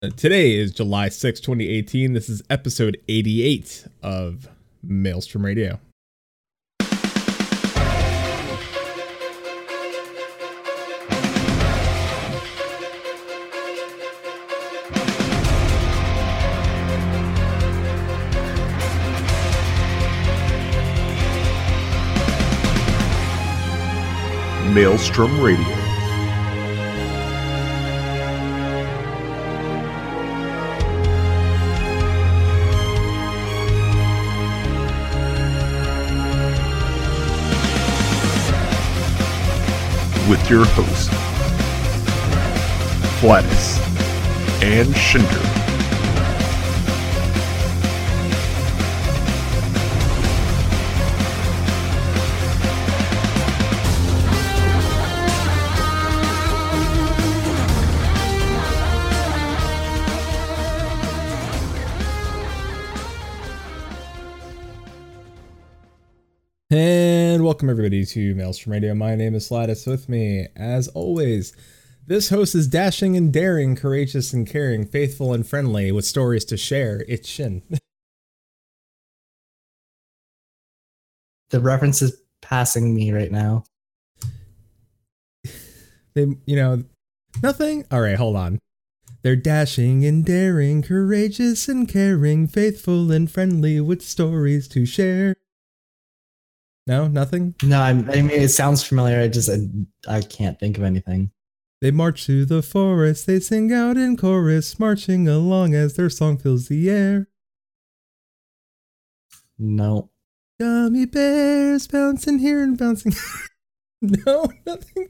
Uh, Today is July 6, 2018. This is episode 88 of Maelstrom Radio. Maelstrom Radio. With your hosts, Gladys and Shinder. Welcome everybody to Maelstrom Radio. My name is Sladis. With me, as always, this host is dashing and daring, courageous and caring, faithful and friendly, with stories to share. It's Shin. the reference is passing me right now. they, you know, nothing. All right, hold on. They're dashing and daring, courageous and caring, faithful and friendly, with stories to share. No, nothing. No, I'm, I mean it sounds familiar. I just I, I can't think of anything. They march through the forest, they sing out in chorus, marching along as their song fills the air. No, Gummy bears bouncing here and bouncing. no, nothing.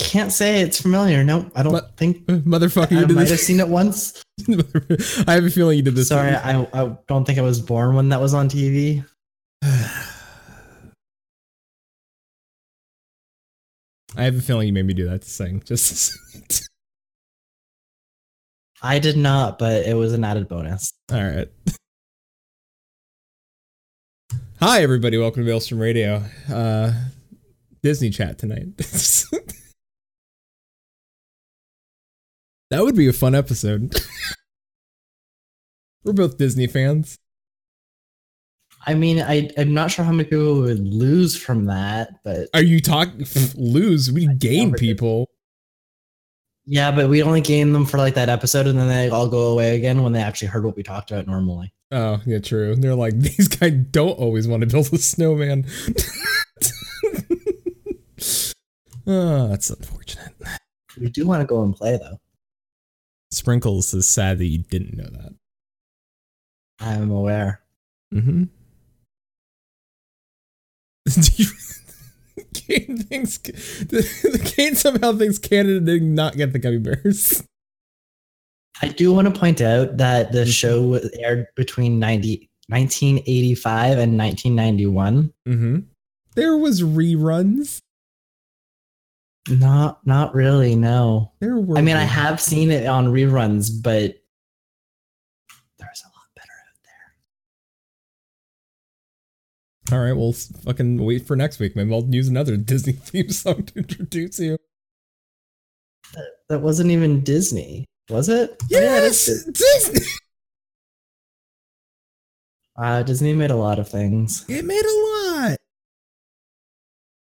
can't say it's familiar. No, I don't think uh, Motherfucker, you did might have this. seen it once. I have a feeling you did this. Sorry, I I don't think I was born when that was on TV. I have a feeling you made me do that to sing. Just I did not, but it was an added bonus. all right. Hi, everybody. Welcome to Maelstrom Radio. Uh, Disney chat tonight. that would be a fun episode. We're both Disney fans. I mean, I I'm not sure how many people would lose from that, but Are you talking lose? We gain never did. people. yeah, but we only gain them for like that episode, and then they all go away again when they actually heard what we talked about normally. Oh, yeah, true. They're like, these guys don't always want to build a snowman. oh, that's unfortunate. We do want to go and play though. Sprinkles is sad that you didn't know that. I'm aware. Mm-hmm. Kane thinks the, the Kane somehow thinks Canada did not get the gummy bears. I do want to point out that Mm-hmm. the show was aired between 90, 1985 and 1991. Mm-hmm. There was reruns. Not, not really. No. There were. I mean, I have seen it on reruns, but there's a lot better out All right, we'll fucking wait for next week. Maybe I'll use another Disney theme song to introduce you. That wasn't even Disney, was it? Oh, yeah, it is Yes, Disney. Uh, Disney made a lot of things. It made a lot.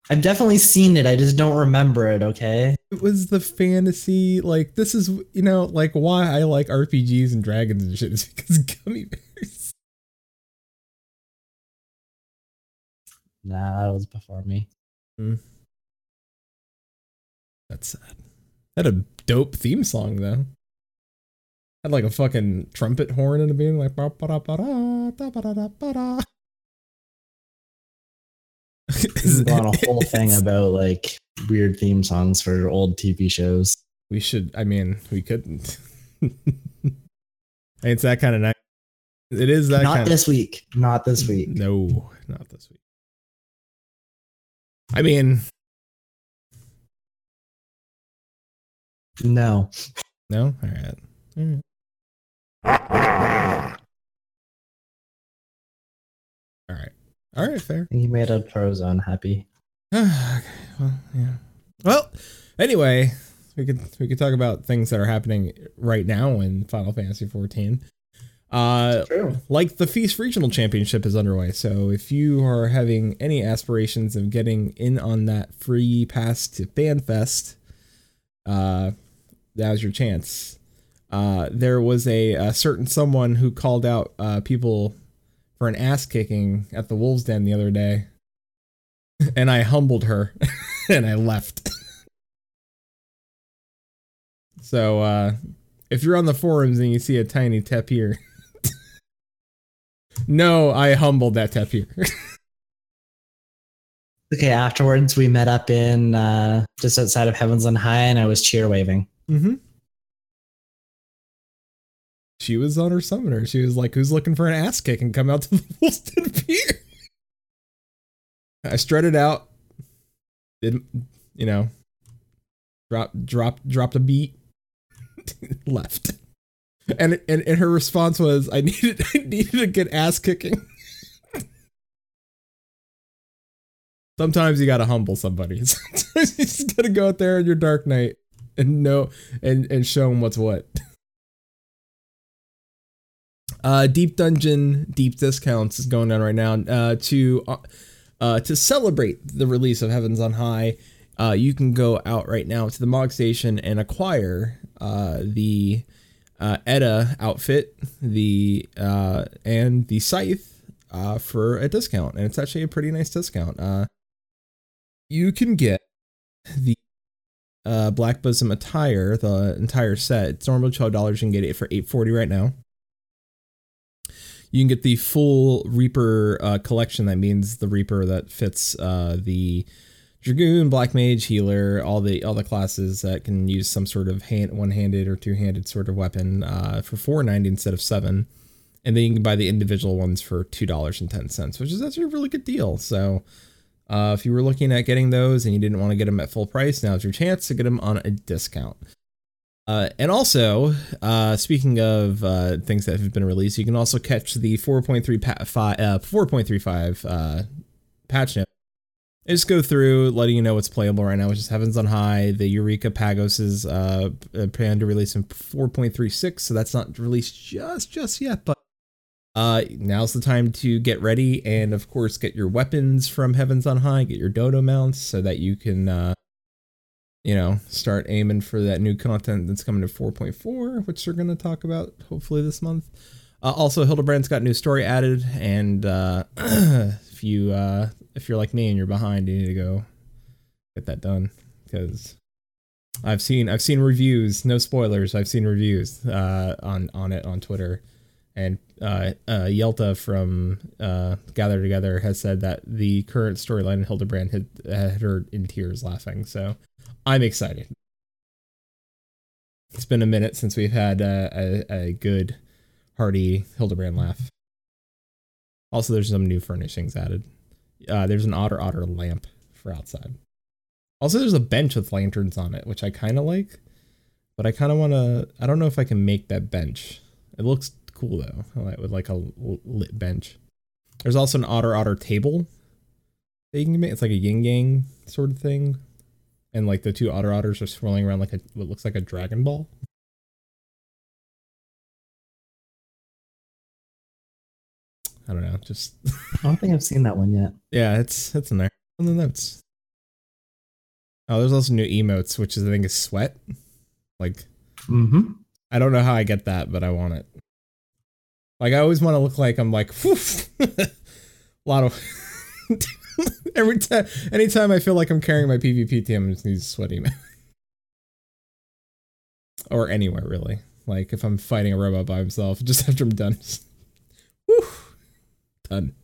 I've definitely seen it. I just don't remember it. Okay. It was the fantasy. Like this is you know like why I like RPGs and dragons and shit is because gummy bears. Nah, that was before me. Hmm. That's sad. Had a dope theme song though. Had like a fucking trumpet horn in the beginning, like ba ba da ba da da ba da da ba da. We've a whole thing about like weird theme songs for old TV shows. We should. I mean, we couldn't. it's that kind of night. It is that. Not this week. Not this week. No, not this week. I mean, No. no. All right. All right. All right. All right. Fair. He made a Prozone happy. okay. Well, yeah. Well, anyway, we could we could talk about things that are happening right now in Final Fantasy 14. Uh, like the Feast Regional Championship is underway. So if you are having any aspirations of getting in on that free pass to FanFest, uh, now's your chance. Uh, there was a, a certain someone who called out uh, people for an ass kicking at the Wolves Den the other day, and I humbled her and I left. so uh, if you're on the forums and you see a tiny tapir. No, I humbled that tapir. Okay, afterwards we met up in uh, just outside of Heavens on High, and I was cheer waving. mm-hmm. She was on her summoner. She was like, "Who's looking for an ass kick?" and come out to the Wolves Den Pier. I strutted out. didn't you know? Drop, drop, dropped a beat. left. And, and and her response was, "I needed I needed a good ass kicking." Sometimes you gotta humble somebody. Sometimes you just gotta go out there in your dark night and know and and show them what's what. Uh, deep dungeon deep discounts is going on right now. Uh, to uh, uh, to celebrate the release of Heavens on High, uh, you can go out right now to the Mog Station and acquire uh, the uh, Edda outfit, the uh, and the scythe uh, for a discount, and it's actually a pretty nice discount. Uh, you can get the uh, Blackbosom attire, the entire set. It's normally twelve dollars. You can get it for eight forty right now. You can get the full Reaper uh, collection. That means the Reaper that fits uh, the Dragoon, Black Mage, Healer, all the all the classes that can use some sort of hand, one-handed or two-handed sort of weapon uh, for four ninety instead of seven, and then you can buy the individual ones for two dollars and ten cents, which is actually a really good deal. So. Uh, if you were looking at getting those and you didn't want to get them at full price, now's your chance to get them on a discount. Uh, and also, uh, speaking of uh, things that have been released, you can also catch the 4.3 pa- fi- uh, 4.35 uh, patch note. I just go through letting you know what's playable right now, which is Heavens on High. The Eureka Pagos is uh, planned to release in 4.36, so that's not released just just yet, but uh, now's the time to get ready and, of course, get your weapons from Heavens on High, get your dodo mounts so that you can, uh, you know, start aiming for that new content that's coming to 4.4, which we're going to talk about hopefully this month. Uh, also, Hildibrand's got new story added, and uh, if you uh, if you're like me and you're behind, you need to go get that done because I've seen I've seen reviews, no spoilers. I've seen reviews uh, on on it on Twitter, and uh, uh, Yelta from uh, Gather Together has said that the current storyline in Hildibrand had, had her in tears laughing. So I'm excited. It's been a minute since we've had uh, a, a good, hearty Hildibrand laugh. Also, there's some new furnishings added. Uh, there's an otter otter lamp for outside. Also, there's a bench with lanterns on it, which I kind of like, but I kind of want to. I don't know if I can make that bench. It looks cool though, with like a lit bench. There's also an otter otter table that you can make. It's like a yin yang sort of thing, and like the two otter otters are swirling around like a what looks like a dragon ball. I don't know, just I don't think I've seen that one yet. yeah, it's it's in there on the notes. Oh, there's also new emotes, which is I think is sweat. Like Mm-hmm. I don't know how I get that, but I want it. Like I always want to look like I'm like a lot of every time anytime I feel like I'm carrying my PvP team, I just need sweaty man. or anywhere really. Like if I'm fighting a robot by himself, just after I'm done. just- done.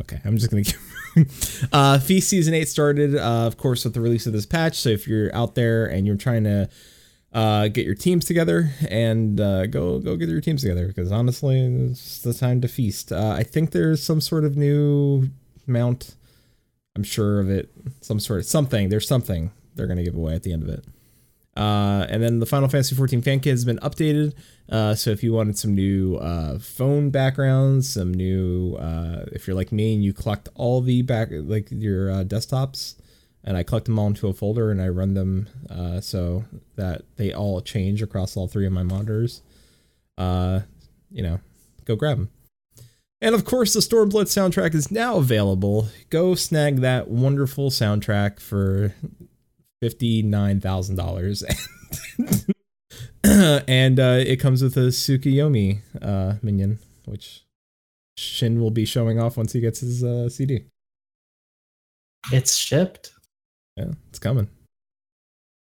Okay, I'm just gonna keep. Uh Feast Season 8 started, uh, of course, with the release of this patch. So if you're out there and you're trying to uh, get your teams together and uh, go go get your teams together because honestly, it's the time to feast. Uh, I think there's some sort of new mount. I'm sure of it. Some sort of something. There's something they're gonna give away at the end of it. Uh, and then the Final Fantasy 14 fan kit has been updated. Uh, so if you wanted some new uh, phone backgrounds, some new, uh, if you're like me and you collect all the back like your uh, desktops, and I collect them all into a folder and I run them uh, so that they all change across all three of my monitors. You know, go grab them. And of course, the Stormblood soundtrack is now available. Go snag that wonderful soundtrack for fifty-nine thousand dollars, and uh, it comes with a Tsukuyomi uh, minion, which Shin will be showing off once he gets his uh, CD. It's shipped. Yeah, it's coming.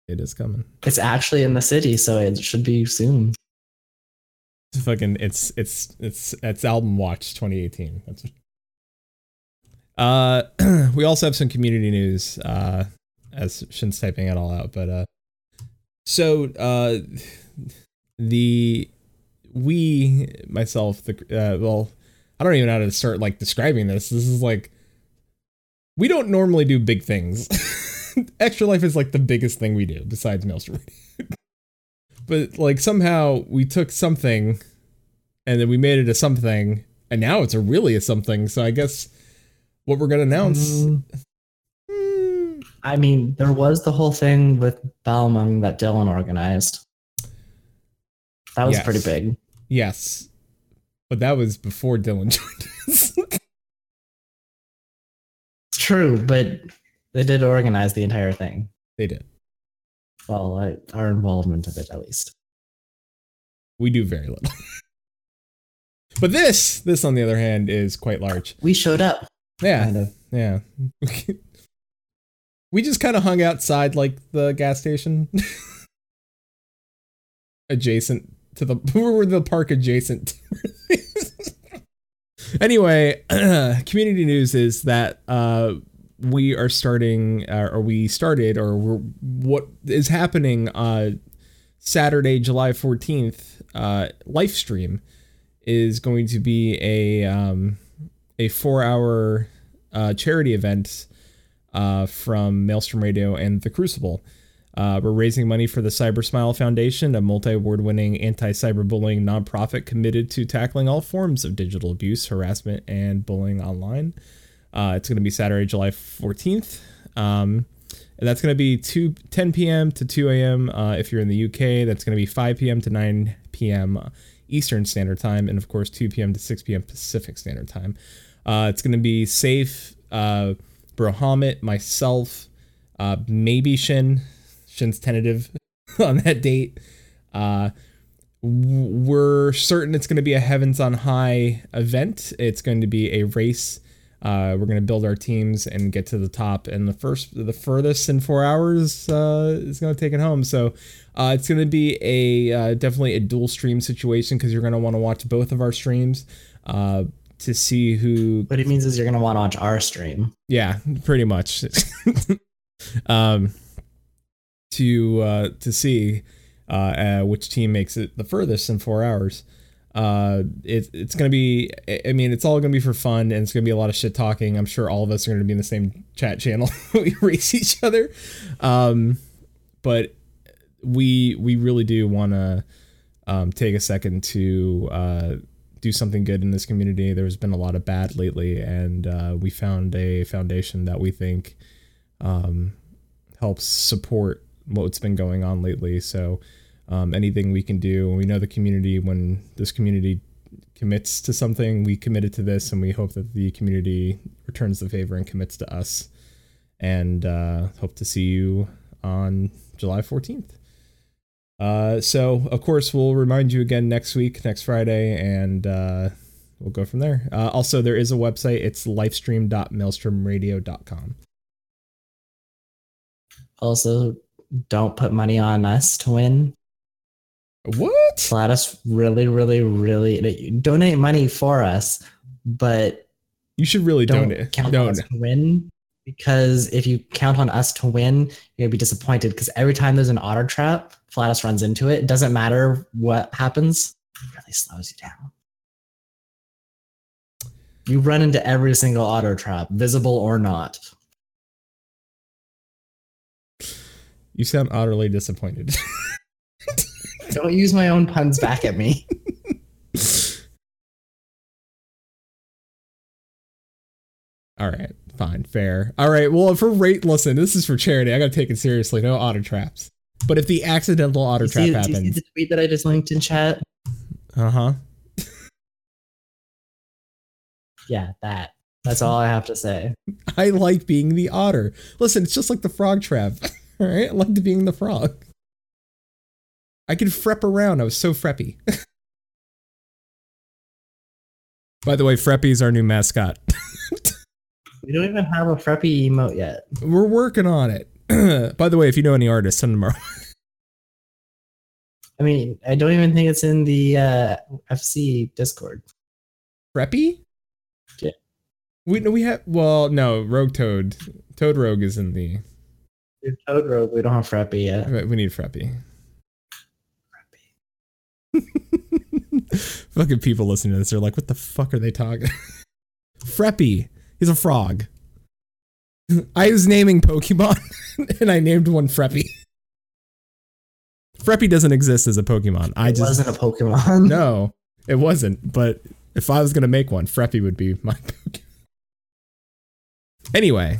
It is coming. It's actually in the city, so it should be soon. It's fucking it's it's it's it's album watch 2018. That's uh we also have some community news uh as Shin's typing it all out, but uh so uh the we myself the uh well I don't even know how to start like describing this. This is like we don't normally do big things. Extra Life is like the biggest thing we do besides Maelstrom but like somehow we took something and then we made it a something and now it's a really a something so i guess what we're gonna announce Mm, I mean, there was the whole thing with Balmung that Dylan organized. That was Yes. pretty big. yes but that was before dylan joined us It's true, but they did organize the entire thing. they did Well, I, our involvement of it, at least. we do very little but this this on the other hand is quite large We showed up, yeah kind of. yeah we just kind of hung outside like the gas station. Adjacent to the we were the park adjacent anyway community news is that uh we are starting uh, or we started or what is happening uh saturday july 14th uh live stream is going to be a um a four hour uh charity event uh from maelstrom radio and the crucible uh, we're raising money for the Cybersmile Foundation, a multi award winning anti cyberbullying nonprofit committed to tackling all forms of digital abuse, harassment, and bullying online. Uh, it's going to be Saturday, July 14th. Um, and that's going to be 2, 10 p.m. to 2 a.m. Uh, if you're in the UK. That's going to be 5 p.m. to 9 p.m. Eastern Standard Time. And of course, 2 p.m. to 6 p.m. Pacific Standard Time. Uh, it's going to be safe. Brohamit, myself, uh, maybe Shin. Shin's tentative on that date. Uh, we're certain it's going to be a Heavens on High event. It's going to be a race. Uh, we're going to build our teams and get to the top. And the first, the furthest in four hours uh, is going to take it home. So uh, it's going to be a uh, definitely a dual stream situation because you're going to want to watch both of our streams uh, to see who What it means is you're gonna want to watch our stream. yeah, pretty much. um, to uh, to see uh, uh, which team makes it the furthest in four hours. Uh, it, it's gonna be. I- mean, it's all gonna be for fun, and it's gonna be a lot of shit talking. I'm sure all of us are gonna be in the same chat channel. we race each other, um, but we we really do want to um, take a second to uh, do something good in this community. There's been a lot of bad lately, and uh, we found a foundation that we think um, helps support what's been going on lately. So um, anything we can do, we know the community. When this community commits to something, we committed to this, and we hope that the community returns the favor and commits to us. And uh, hope to see you on July 14th. Uh, so of course we'll remind you again next week, next Friday, and uh, we'll go from there. Uh, also, there is a website. It's livestream.maelstromradio.com. Also, don't put money on us to win. What? Let us really, really, really donate money for us, but You should really don't donate. count No, to win. Because if you count on us to win, you're gonna be disappointed. Because every time there's an otter trap, Flatus runs into it. It doesn't matter what happens; it really slows you down. You run into every single otter trap, visible or not. you sound utterly disappointed. Don't use my own puns back at me. All right, Fine, fair. All right. Well, for rate, listen, this is for charity. I gotta take it seriously. No otter traps. But if the accidental otter You trap see, do you see happens, the tweet that I just linked in chat? uh huh. Yeah, that. That's all I have to say. I like being the otter. Listen, it's just like the frog trap. All right, I liked being the frog. I could frep around. I was so freppy. By the way, Freppy's our new mascot. We don't even have a Freppy emote yet. We're working on it. By the way, if you know any artists, send them our. I mean, I don't even think it's in the uh, FC Discord. Freppy? Yeah. We we have well no Rogue Toad Toad Rogue is in the Toad Rogue, we don't have Freppy yet. we need Freppy. Freppy. Fucking people listening to this are like, what the fuck are they talking? Freppy, he's a frog. I was naming Pokemon, and I named one Freppy. Freppy doesn't exist as a Pokemon. I It just wasn't a Pokemon. no, it wasn't. But if I was gonna make one, Freppy would be my Pokemon. Anyway,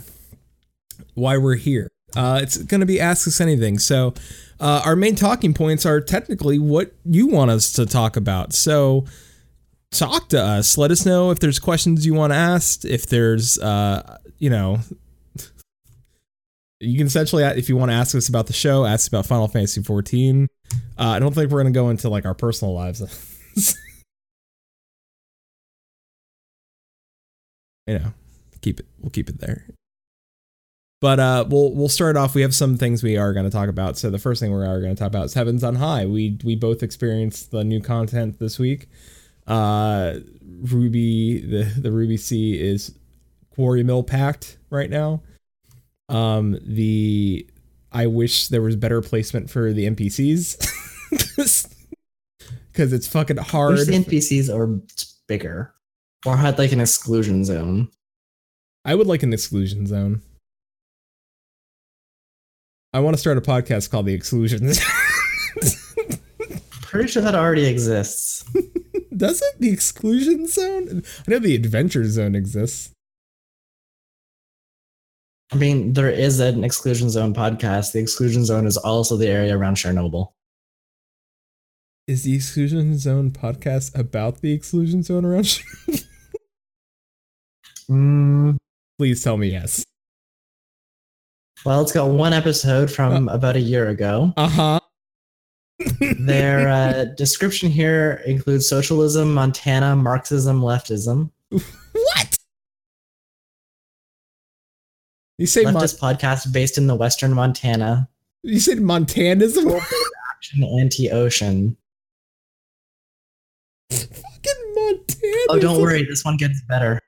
why we're here? Uh, it's gonna be ask us anything. So, uh, our main talking points are technically what you want us to talk about. So, talk to us. Let us know if there's questions you want asked. If there's, uh, you know. You can essentially, if you want to ask us about the show, ask about Final Fantasy 14. Uh, I don't think we're gonna go into like our personal lives. you know, keep it. We'll keep it there. But uh, we'll we'll start off. We have some things we are going to talk about. So the first thing we are going to talk about is Heavens on High. We we both experienced the new content this week. Uh, Ruby the the Ruby Sea is quarry mill packed right now. Um, the I wish there was better placement for the NPCs because it's fucking hard. wish the NPCs are bigger or had like an exclusion zone. I would like an exclusion zone. I want to start a podcast called The Exclusions. Pretty sure that already exists. Does it? The exclusion zone? I know the adventure zone exists. I mean, there is an exclusion zone podcast. The exclusion zone is also the area around Chernobyl. Is the exclusion zone podcast about the exclusion zone around? Mm, Please tell me yes. well, it's got one episode from about a year ago. Uh huh. Their uh, description here includes socialism, Montana, Marxism, leftism. what? You say Mon- Leftist podcast based in the Western Montana. you said Montanism? Action anti-ocean. Fucking Montanism. Oh, don't worry, this one gets better.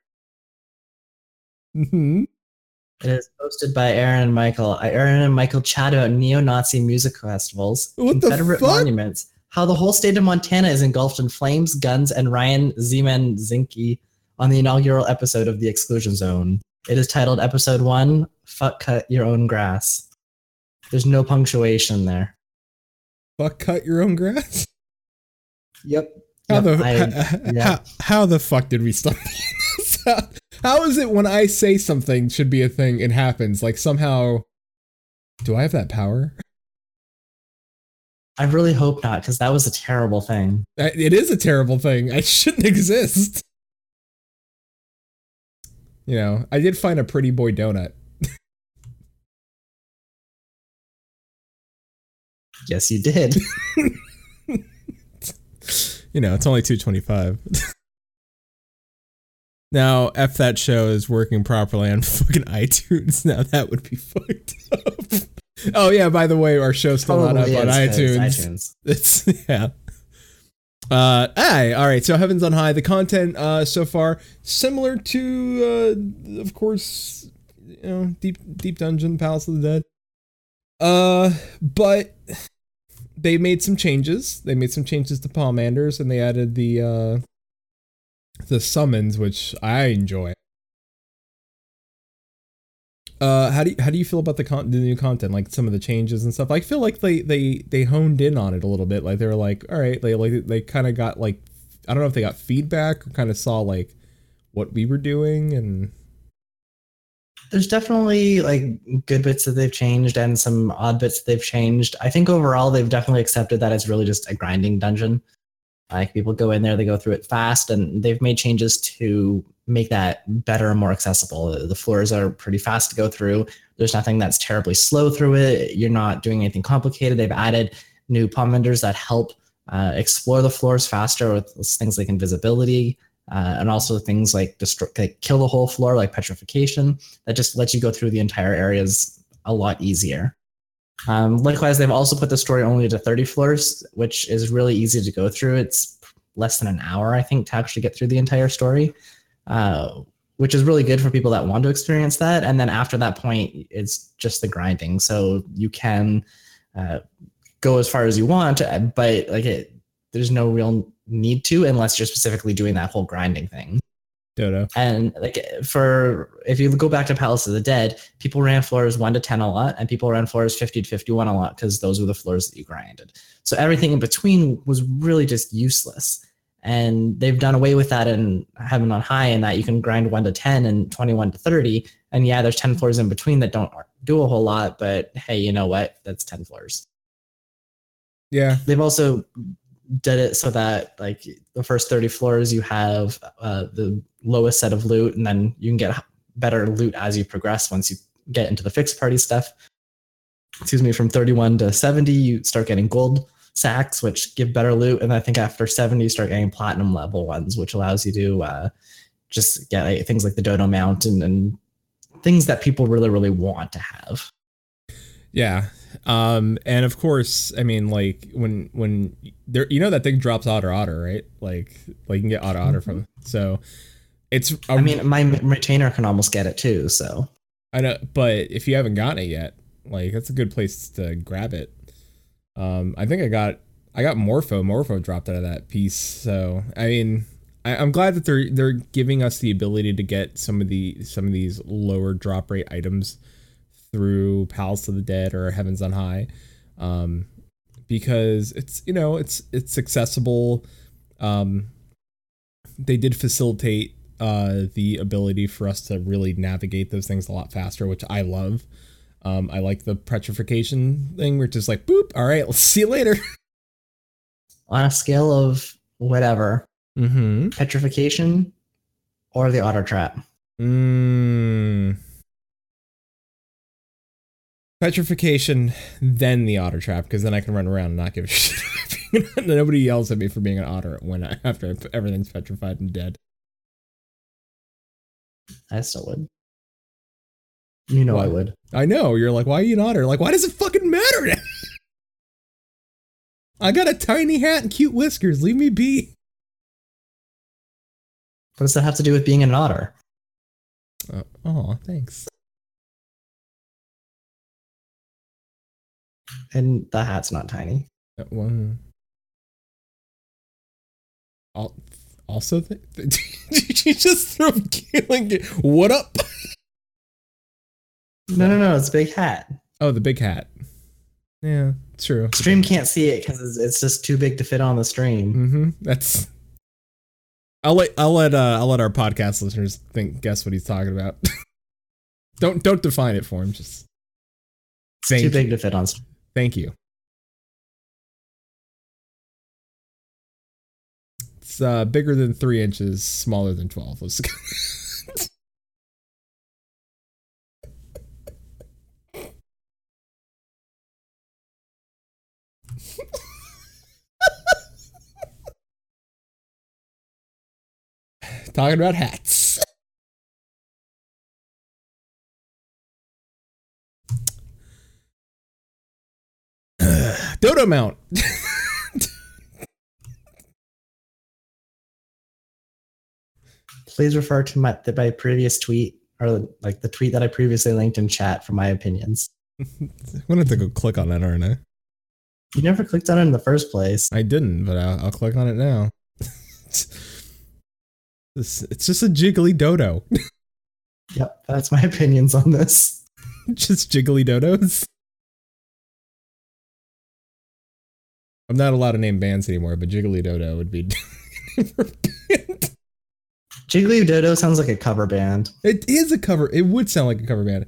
hmm It is hosted by Aaron and Michael. Aaron and Michael chat about neo-Nazi music festivals, What Confederate monuments, how the whole state of Montana is engulfed in flames, guns, and Ryan Zeman Zinke on the inaugural episode of The Exclusion Zone. It is titled Episode One: "Fuck Cut Your Own Grass." There's no punctuation there. Fuck, cut your own grass. Yep. How Yep, the I- how, yeah. how, how the fuck did we this? How, is it when I say something should be a thing, it happens? Like somehow, do I have that power? I really hope not, because that was a terrible thing. It is a terrible thing. I shouldn't exist. You know, I did find a pretty boy donut. Yes, you did. You know, it's only two twenty five. now, if that show is working properly on fucking iTunes, now that would be fucked up. Oh yeah, by the way, our show's still not up on is, 'cause iTunes. iTunes. It's yeah. Uh, hey, all right. So Heavens on High, the content uh so far similar to uh, of course, you know, Deep Deep Dungeon, Palace of the Dead. Uh, but they made some changes. They made some changes to pomanders, and they added the uh the summons, which I enjoy. Uh, how do you, how do you feel about the con- the new content, like some of the changes and stuff? I feel like they they they honed in on it a little bit. Like they were like, all right, they like they kind of got like, I don't know if they got feedback or kind of saw like what we were doing and There's definitely like good bits that they've changed and some odd bits that they've changed. I think overall they've definitely accepted that it's really just a grinding dungeon. Like people go in there, they go through it fast, and they've made changes to make that better and more accessible. The floors are pretty fast to go through. There's nothing that's terribly slow through it. You're not doing anything complicated. They've added new pomanders that help uh, explore the floors faster with things like invisibility uh, and also things like destroy, like kill the whole floor, like petrification. That just lets you go through the entire areas a lot easier. Um, likewise, they've also put the story only to 30 floors, which is really easy to go through. It's less than an hour, I think, to actually get through the entire story, uh, which is really good for people that want to experience that. And then after that point, it's just the grinding. So you can uh, go as far as you want, but like it, there's no real need to unless you're specifically doing that whole grinding thing. Dodo. And like for if you go back to Palace of the Dead, people ran floors one to ten a lot, and people ran floors fifty to fifty-one a lot because those were the floors that you grinded. So everything in between was really just useless. And they've done away with that in Heaven on High, in that you can grind one to ten and twenty-one to thirty. And yeah, there's ten floors in between that don't do a whole lot, but hey, you know what? That's ten floors. Yeah. They've also did it so that like the first 30 floors you have uh, the lowest set of loot and then you can get better loot as you progress once you get into the fixed party stuff excuse me from 31 to 70 you start getting gold sacks which give better loot and i think after 70 you start getting platinum level ones which allows you to uh, just get like, things like the dodo mount and, and things that people really really want to have Yeah. Um, and of course, I mean, like when when there, you know that thing drops otter otter, right? Like, like you can get otter otter from. So, it's. i mean my retainer can almost get it too so I know, but if you haven't gotten it yet, like that's a good place to grab it. Um, I think I got I got Morpho. Morpho dropped out of that piece, so I mean, I, I'm glad that they're they're giving us the ability to get some of the some of these lower drop rate items through Palace of the Dead or Heavens on High, um, because it's you know it's it's accessible. Um, they did facilitate uh, the ability for us to really navigate those things a lot faster, which I love. Um, I like the petrification thing, which is like, boop, all right, let's see you later. on a scale of whatever Mm-hmm. petrification or the otter trap Mm. Petrification, then the otter trap, because then I can run around and not give a shit. Nobody yells at me for being an otter when I, after everything's petrified and dead. i still would you know i would I know. You're like, why are you an otter? Like, why does it fucking matter? now? I got a tiny hat and cute whiskers. Leave me be. what does that have to do with being an otter Uh, oh, thanks. And the hat's not tiny That one. Al- Also, th- did you just throw killing? What up? no no no it's a big hat Oh, the big hat. Yeah, true. stream can't see it because it's, it's just too big to fit on the stream Mm-hmm. That's. I'll let I'll let uh, I'll let our podcast listeners think guess what he's talking about. don't don't define it for him. Just too big to fit on thank you. It's uh, bigger than three inches, smaller than twelve. Let's go. Talking about hats. Dodo mount. please refer to my my previous tweet or like the tweet that i previously linked in chat for my opinions I'm gonna have to go click on that, aren't I? you never clicked on it in the first place I didn't, but I'll, I'll click on it now. This- it's just a jiggly dodo. yep that's my opinions on this just jiggly dodos. I'm not allowed to name bands anymore, but Jiggly Dodo would be. Jiggly Dodo sounds like a cover band. It is a cover. It would sound like a cover band.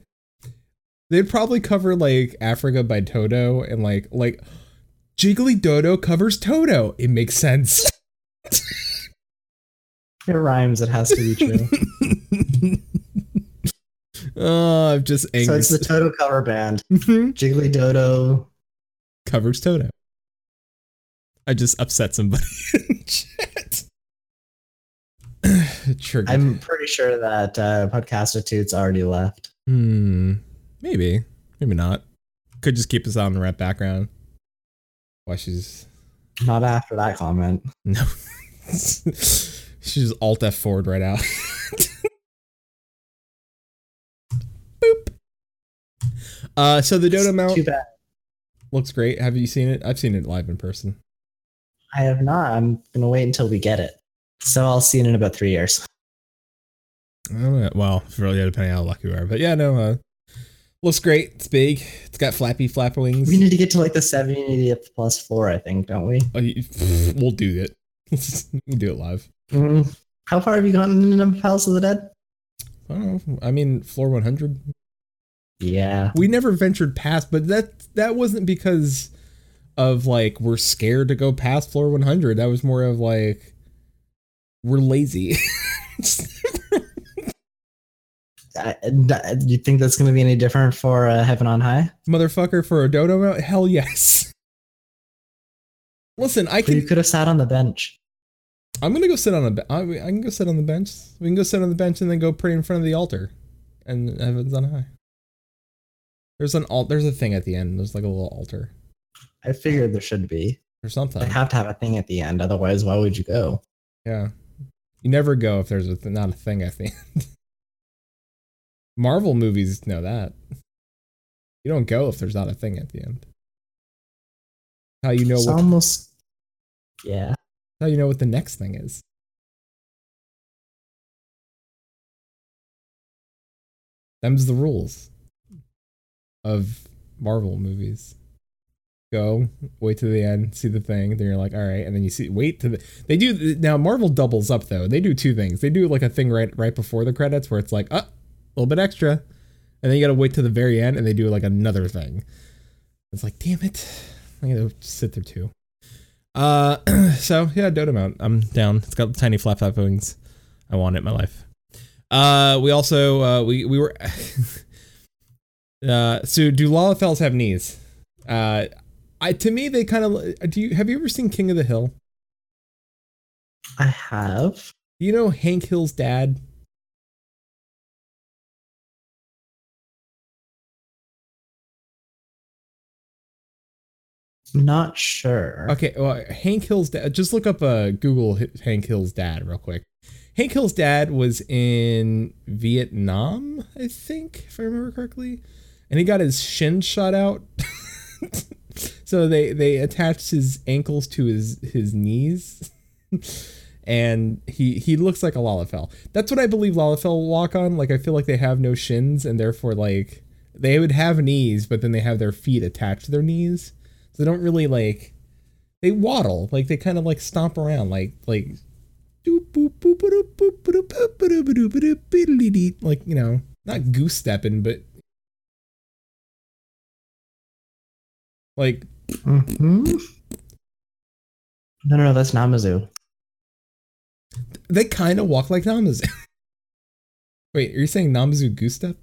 They'd probably cover like Africa by Toto and like like Jiggly Dodo covers Toto. It makes sense. It rhymes. It has to be true. oh, I'm just angry. so it's the Toto cover band. Mhm. Jiggly Dodo. covers Toto. I just upset somebody in chat. Triggered. I'm pretty sure that uh, Podcastitute's already left. Hmm. Maybe. Maybe not. Could just keep us on the rap background. Why she's Not after that comment. no. she's just alt F forward right out. Boop. Uh, so the Dodo mount Too bad. looks great. Have you seen it? I've seen it live in person. I have not. I'm gonna wait until we get it. So I'll see it in about three years. Know. Well, really, depending on how lucky we are. But yeah, no, uh, looks great. It's big. It's got flappy flapper wings. We need to get to like the 70 plus four, I think, don't we? Oh, you- we'll do it. we'll do it live. Mm. How far have you gotten in the Palace of the Dead? I don't know. I mean, floor 100. Yeah. We never ventured past, but that that wasn't because of like we're scared to go past floor 100. That was more of like we're lazy. I, I- you think that's gonna be any different for uh, Heaven on High? Motherfucker for a dodo mount? Hell yes. Listen, I But you could have sat on the bench. I'm gonna go sit on a. be- I, I can go sit on the bench. We can go sit on the bench and then go pray in front of the altar, and heaven's on high. There's an alt. There's a thing at the end. There's like a little altar I figured there should be. or something. They have to have a thing at the end, otherwise, why would you go? Yeah. You never go if there's a th- not a thing at the end. Marvel movies know that. You don't go if there's not a thing at the end. How you know it's what almost. Yeah. how you know what the next thing is. Them's the rules of Marvel movies. Go, wait to the end, see the thing, then you're like, all right, and then you see, wait to the. They do now. Marvel doubles up though. They do two things. They do like a thing right right before the credits where it's like, uh, a little bit extra, and then you gotta wait to the very end, and they do like another thing. It's like, damn it, I gotta sit there too. Uh, so yeah, Dodo mount. I'm down. It's got the tiny flap flap wings. I want it in my life. Uh, we also uh we we were. uh, so do Lalafels have knees? Uh, I to me they kind of do. You have you ever seen King of the Hill? I have. Do you know Hank Hill's dad? Not sure. Okay, well, Hank Hill's dad. Just look up uh, Google Hank Hill's dad real quick. Hank Hill's dad was in Vietnam, I think, if I remember correctly, and he got his shin shot out. so they they attached his ankles to his his knees, and he he looks like a Lalafell. That's what I believe Lalafell walk on. Like I feel like they have no shins, and therefore like they would have knees, but then they have their feet attached to their knees. So they don't really like they waddle, like they kind of like stomp around, like like like you know, not goose stepping, but like mm-hmm. No, no, no, that's Namazu. they kind of walk like Namazu. Wait, are you saying Namazu goose step?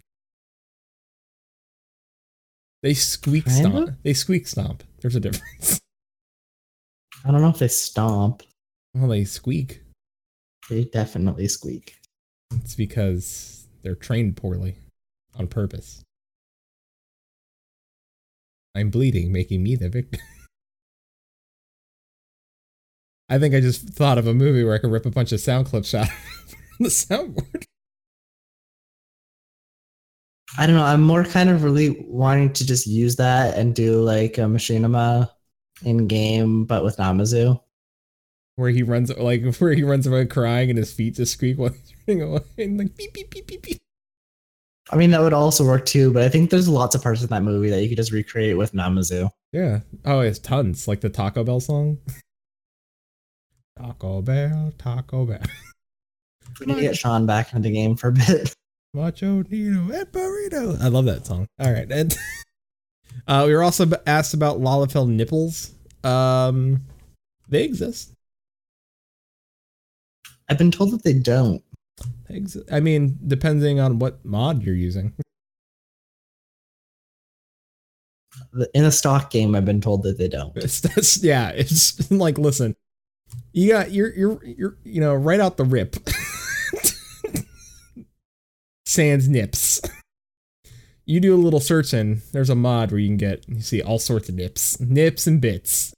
They squeak Kinda? stomp. They squeak stomp. There's a difference. I don't know if they stomp. Well, they squeak. They definitely squeak. It's because they're trained poorly on purpose. I'm bleeding, making me the victim. I think I just thought of a movie where I could rip a bunch of sound clips out of the soundboard. I don't know. I'm more kind of really wanting to just use that and do like a machinima in game, but with Namazu. Where he runs like where he runs away crying and his feet just squeak while he's running away and like beep beep beep beep beep. I mean, that would also work too, but I think there's lots of parts of that movie that you could just recreate with Namazu. Yeah. Oh, it's tons. Like the Taco Bell song. Taco Bell, Taco Bell. We need to get Sean back into the game for a bit. Macho Nino and burrito. I love that song. All right, and uh, we were also asked about Lalafell nipples. Um, they exist. I've been told that they don't. Exi- I mean, depending on what mod you're using. In a stock game, I've been told that they don't. It's, that's yeah. It's like listen, you got you're you're you're you know right out the rip. Sans nips. You do a little searching. There's a mod where you can get you see all sorts of nips, nips and bits.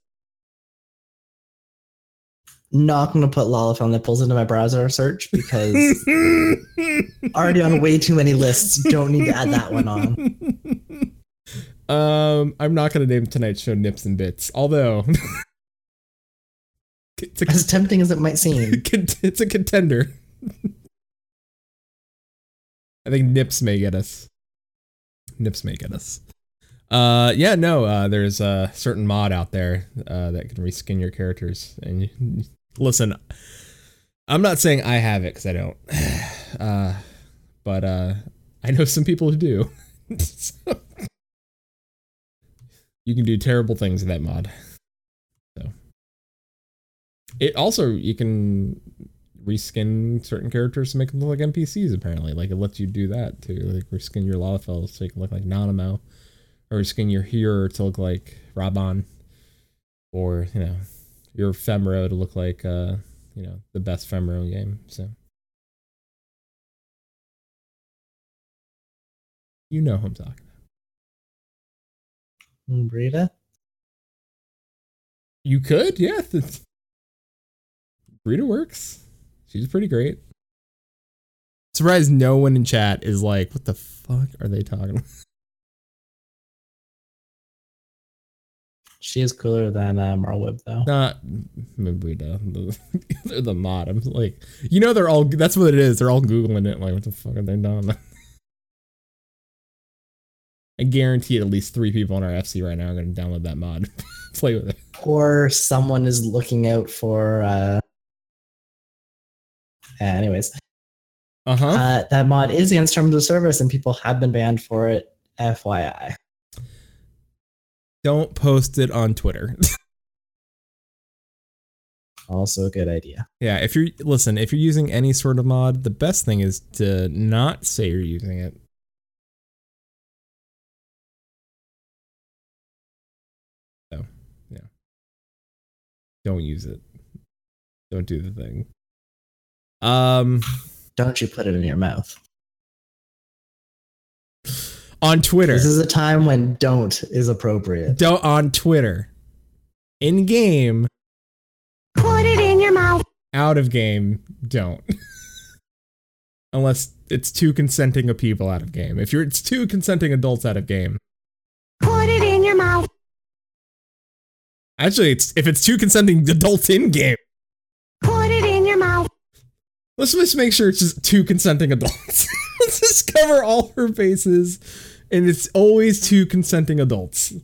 Not going to put Lalafell nipples into my browser search because already on way too many lists. Don't need to add that one on. Um, I'm not gonna name tonight's show nips and bits, although it's a, As tempting as it might seem. it's a contender. I think nips may get us. Nips may get us. Uh, yeah, no. Uh, there's a certain mod out there uh, that can reskin your characters. And you, listen, I'm not saying I have it because I don't. Uh, but uh, I know some people who do. So, you can do terrible things in that mod. So it also you can reskin certain characters to make them look like NPCs. Apparently, like it lets you do that too. Like reskin your Lalafell so you can look like Nanamo, or reskin your Hyur to look like Raubahn, or you know your Femro to look like uh you know the best Femro game. So you know who I'm talking about. Brita? You could, yeah. The, Rita works. She's pretty great. Surprised no one in chat is like, what the fuck are they talking about? She is cooler than uh, Marlweb, though. Not Rita. The, they're the mod. I'm like, you know, they're all, that's what it is. They're all Googling it. Like, what the fuck are they doing? I guarantee at least three people on our FC right now are going to download that mod, play with it. Or someone is looking out for. Uh... uh, anyways, Uh huh. uh, that mod is against terms of service, and people have been banned for it. FYI. Don't post it on Twitter. Also a good idea. Yeah, if you're listen, if you're using any sort of mod, the best thing is to not say you're using it. So, yeah. Don't use it. Don't do the thing. Um Don't you put it in your mouth. On Twitter. This is a time when don't is appropriate. Don't on Twitter. In game, Put it in your mouth. out of game, don't. Unless it's two consenting of people out of game. If you're it's two consenting adults out of game. Put it in your mouth. Actually, it's if it's two consenting adults in game. Put it in your mouth. Let's just make sure it's just two consenting adults. Let's just cover all her bases, and it's always two consenting adults.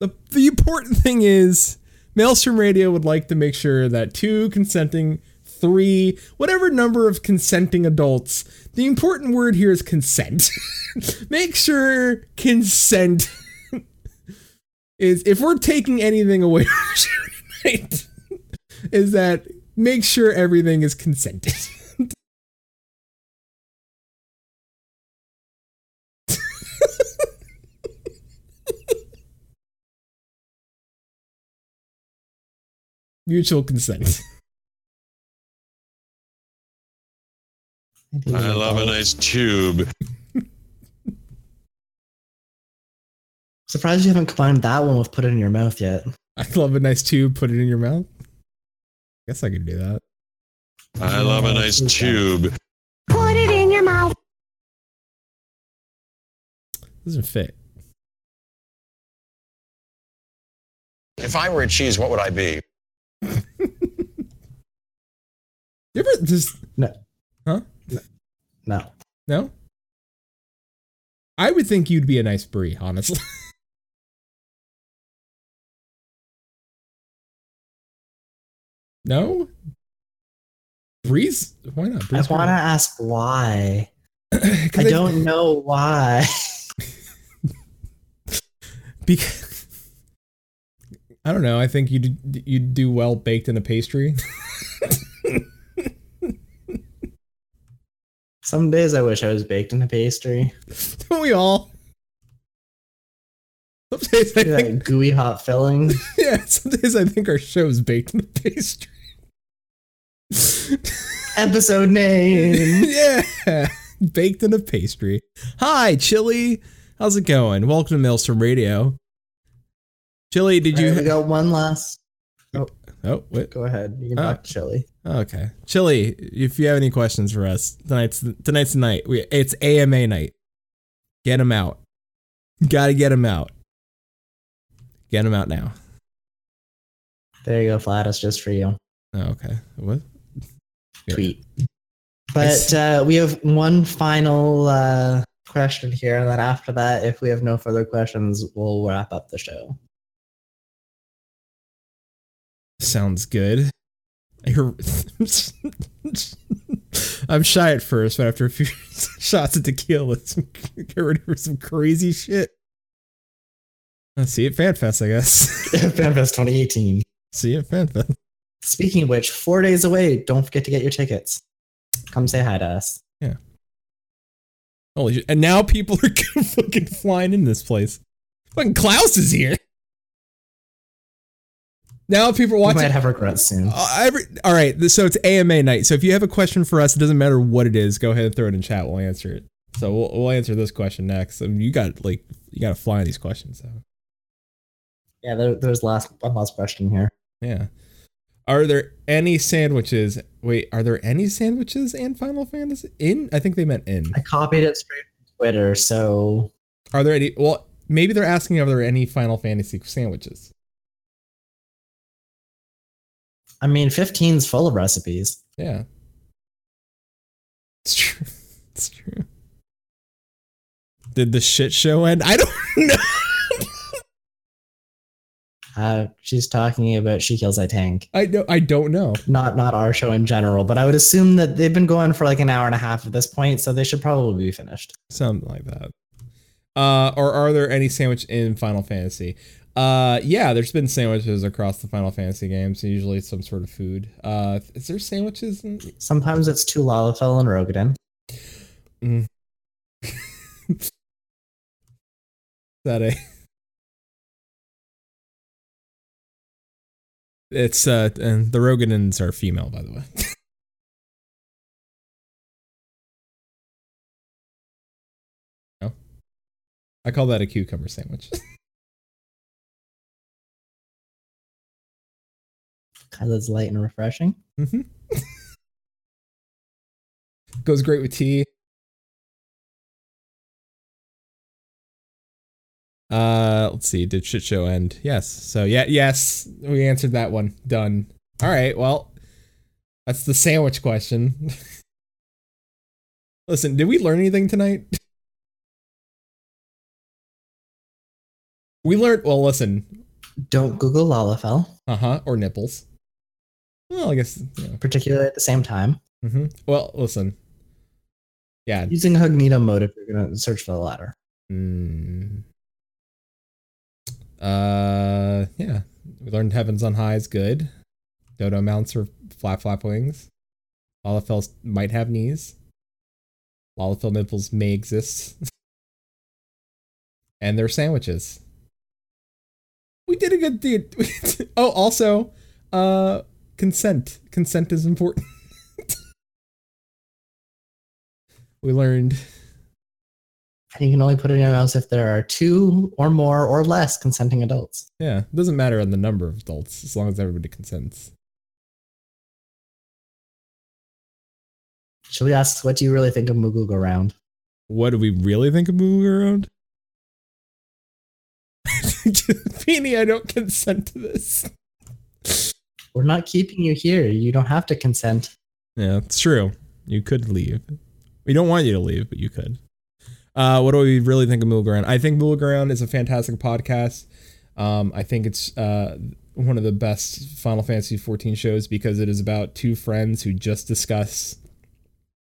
The the important thing is, Maelstrom Radio would like to make sure that two consenting, three, whatever number of consenting adults. The important word here is consent. make sure consent is if we're taking anything away from tonight, is that make sure everything is consented. Mutual consent. I love a nice tube. Surprised you haven't combined that one with put it in your mouth yet. I love a nice tube. Put it in your mouth. Guess I could do that. I love a nice tube. Put it in your mouth. Doesn't fit. If I were a cheese, what would I be? You ever just No. Huh? No. no? I would think you'd be a nice brie, honestly. no? Breeze, why not? I want to ask why. I I don't know why. because I don't know. I think you'd you'd do well baked in a pastry. Some days I wish I was baked in a pastry. Don't we all? Some days I That think, gooey hot filling. yeah. Some days I think our show is baked in a pastry. Episode name. yeah, baked in a pastry. Hi, Chili. How's it going? Welcome to Maelstrom Radio. Chili, did you? We got one last. Oh. oh, wait. Go ahead. You can Oh. talk to Chili. Okay, Chili. If you have any questions for us, tonight's tonight's the night. We, it's AMA night. Get them out. Got to get them out. Get them out now. There you go, Flatus, just for you. Oh, okay. What? Yeah. Tweet. But uh, we have one final uh, question here, and then after that, if we have no further questions, we'll wrap up the show. Sounds good. I'm shy at first, but after a few shots of tequila, it's get ready for some crazy shit. Let's see you at FanFest, I guess. FanFest 2018. see you at FanFest. Speaking of which, four days away. Don't forget to get your tickets. Come say hi to us. Yeah. Holy shit. And now people are fucking flying in this place. Fucking Klaus is here. Now people are We watching. might have regrets soon. Uh, every, all right, so it's AMA night. So if you have a question for us, it doesn't matter what it is. Go ahead and throw it in chat. We'll answer it. So we'll, we'll answer this question next. I mean, you got like you got to fly on these questions. So Yeah, there, there's last one last question here. yeah, are there any sandwiches? Wait, are there any sandwiches in Final Fantasy? In? I think they meant in. I copied it straight from Twitter, so Are there any? Well, maybe they're asking are there are any Final Fantasy sandwiches? I mean, 15's full of recipes. Yeah, it's true. It's true. Did the shit show end? I don't know. Uh, she's talking about She Heals I Tank. I don't. I don't know. Not not our show in general, but I would assume that they've been going for like an hour and a half at this point, so they should probably be finished. Something like that. Uh, or are there any sandwich in Final Fantasy? Uh, yeah, there's been sandwiches across the Final Fantasy games. Usually some sort of food. Uh, is there sandwiches? In- Sometimes it's two Lalafell and Roegadyn. is that a? It's uh, and the Roegadyns are female, by the way. no, I call that a cucumber sandwich. Because it's light and refreshing. Mm-hmm. Goes great with tea. Uh, let's see. Did shit show end? Yes. So yeah, yes, we answered that one. Done. All right. Well, that's the sandwich question. Listen, did we learn anything tonight? We learned. Well, listen. Don't Google Lalafell, Uh huh. Or nipples. Well, I guess. You know. particularly at the same time. hmm Well, listen. Yeah. Using Hugnito mode if you're gonna search for the ladder. Mm. Uh, yeah. We learned Heavens on High is good. Dodo mounts are flap flap wings. Lalafell might have knees. Lalafell nipples may exist. and they're sandwiches. We did a good deed. oh, also, uh, consent. Consent is important. we learned And you can only put it in your mouth if there are two or more or less consenting adults. Yeah, it doesn't matter on the number of adults as long as everybody consents. Should we ask what do you really think of Moogle Go Round? What do we really think of moving around? Feeny, I don't consent to this. We're not keeping you here. You don't have to consent. Yeah, it's true. You could leave. We don't want you to leave, but you could. Uh, what do we really think of Move Around? I think Move Around is a fantastic podcast. Um, I think it's uh, one of the best Final Fantasy 14 shows because it is about two friends who just discuss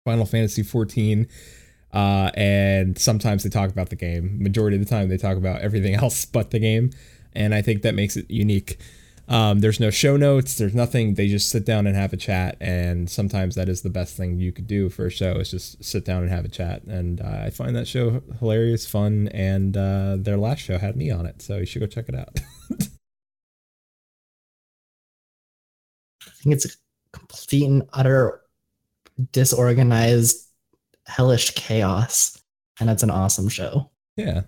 Final Fantasy 14 uh, and sometimes they talk about the game. Majority of the time, they talk about everything else but the game, and I think that makes it unique. Um, there's no show notes. There's nothing. They just sit down and have a chat, and sometimes that is the best thing you could do for a show is just sit down and have a chat. And uh, I find that show hilarious, fun, and uh, their last show had me on it, so you should go check it out. I think it's a complete and utter disorganized, hellish chaos, and it's an awesome show. yeah.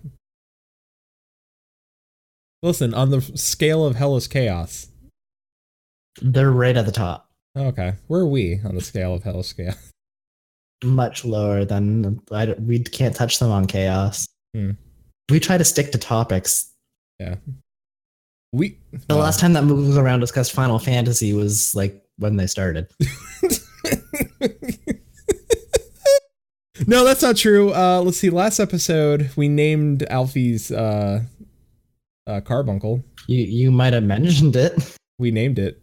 Listen, on the scale of hellish chaos. They're right at the top, Okay, where are we on the scale of hellish chaos? much lower than I, we can't touch them on chaos. Hmm. We try to stick to topics. Yeah. We The last time that movie was around discussed Final Fantasy was like when they started. no, that's not true. Uh, let's see. Last episode, we named Alfie's uh, uh, carbuncle. You you might have mentioned it. We named it.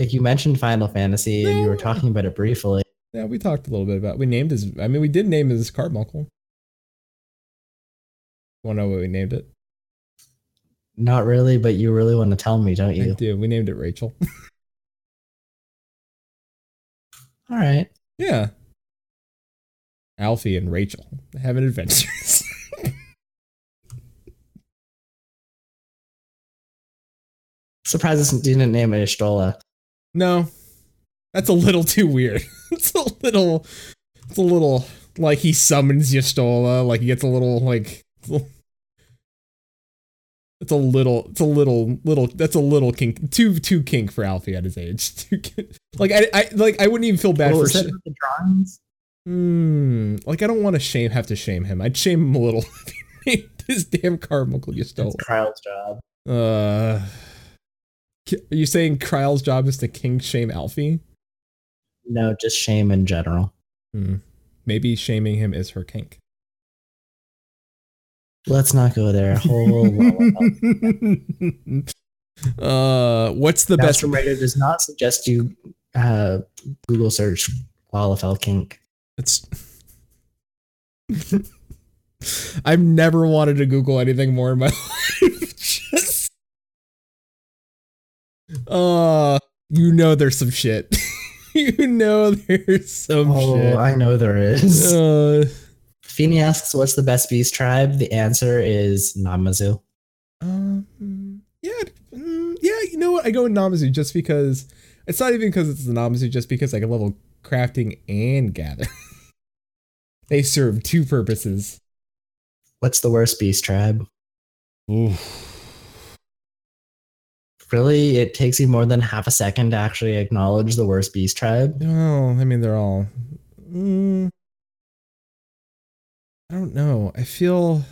Like you mentioned Final Fantasy and you were talking about it briefly. Yeah, we talked a little bit about. We named his. I mean, we did name his carbuncle. Want to know what we named it? Not really, but you really want to tell me, don't you? I do. We named it Rachel. All right. yeah. Alfie and Rachel having adventures. Surprised this didn't name it Y'shtola. no, that's a little too weird. it's a little. It's a little like he summons Y'shtola. Like he gets a little like. It's a little. It's a little. Little. That's a little kink. Too too kink for Alfie at his age. Too. Like I, I like I wouldn't even feel bad What for. was that Sh- the drawings? Hmm. Like I don't want to shame. Have to shame him. I'd shame him a little. if he named His damn carbuncle It's Y'shtola. Kryle's job. Uh. Are you saying Kryle's job is to king shame Alfie? No, just shame in general. Hmm. Maybe shaming him is her kink. Let's not go there. On. uh, what's the best? Master Writer does not suggest you uh, Google search Lalafell kink. It's. I've never wanted to Google anything more in my life. Just. Uh, you know there's some shit. you know there's some Oh, shit. I know there is. Uh, Feeny asks, "What's the best beast tribe?" The answer is Namazu. Um, yeah, mm, yeah. You know what? I go with Namazu just because it's not even because it's the Namazu, just because I can level crafting and gather. they serve two purposes. What's the worst beast tribe? Ooh. Really, it takes you more than half a second to actually acknowledge the worst beast tribe. No, I mean they're all. Mm, I don't know. I feel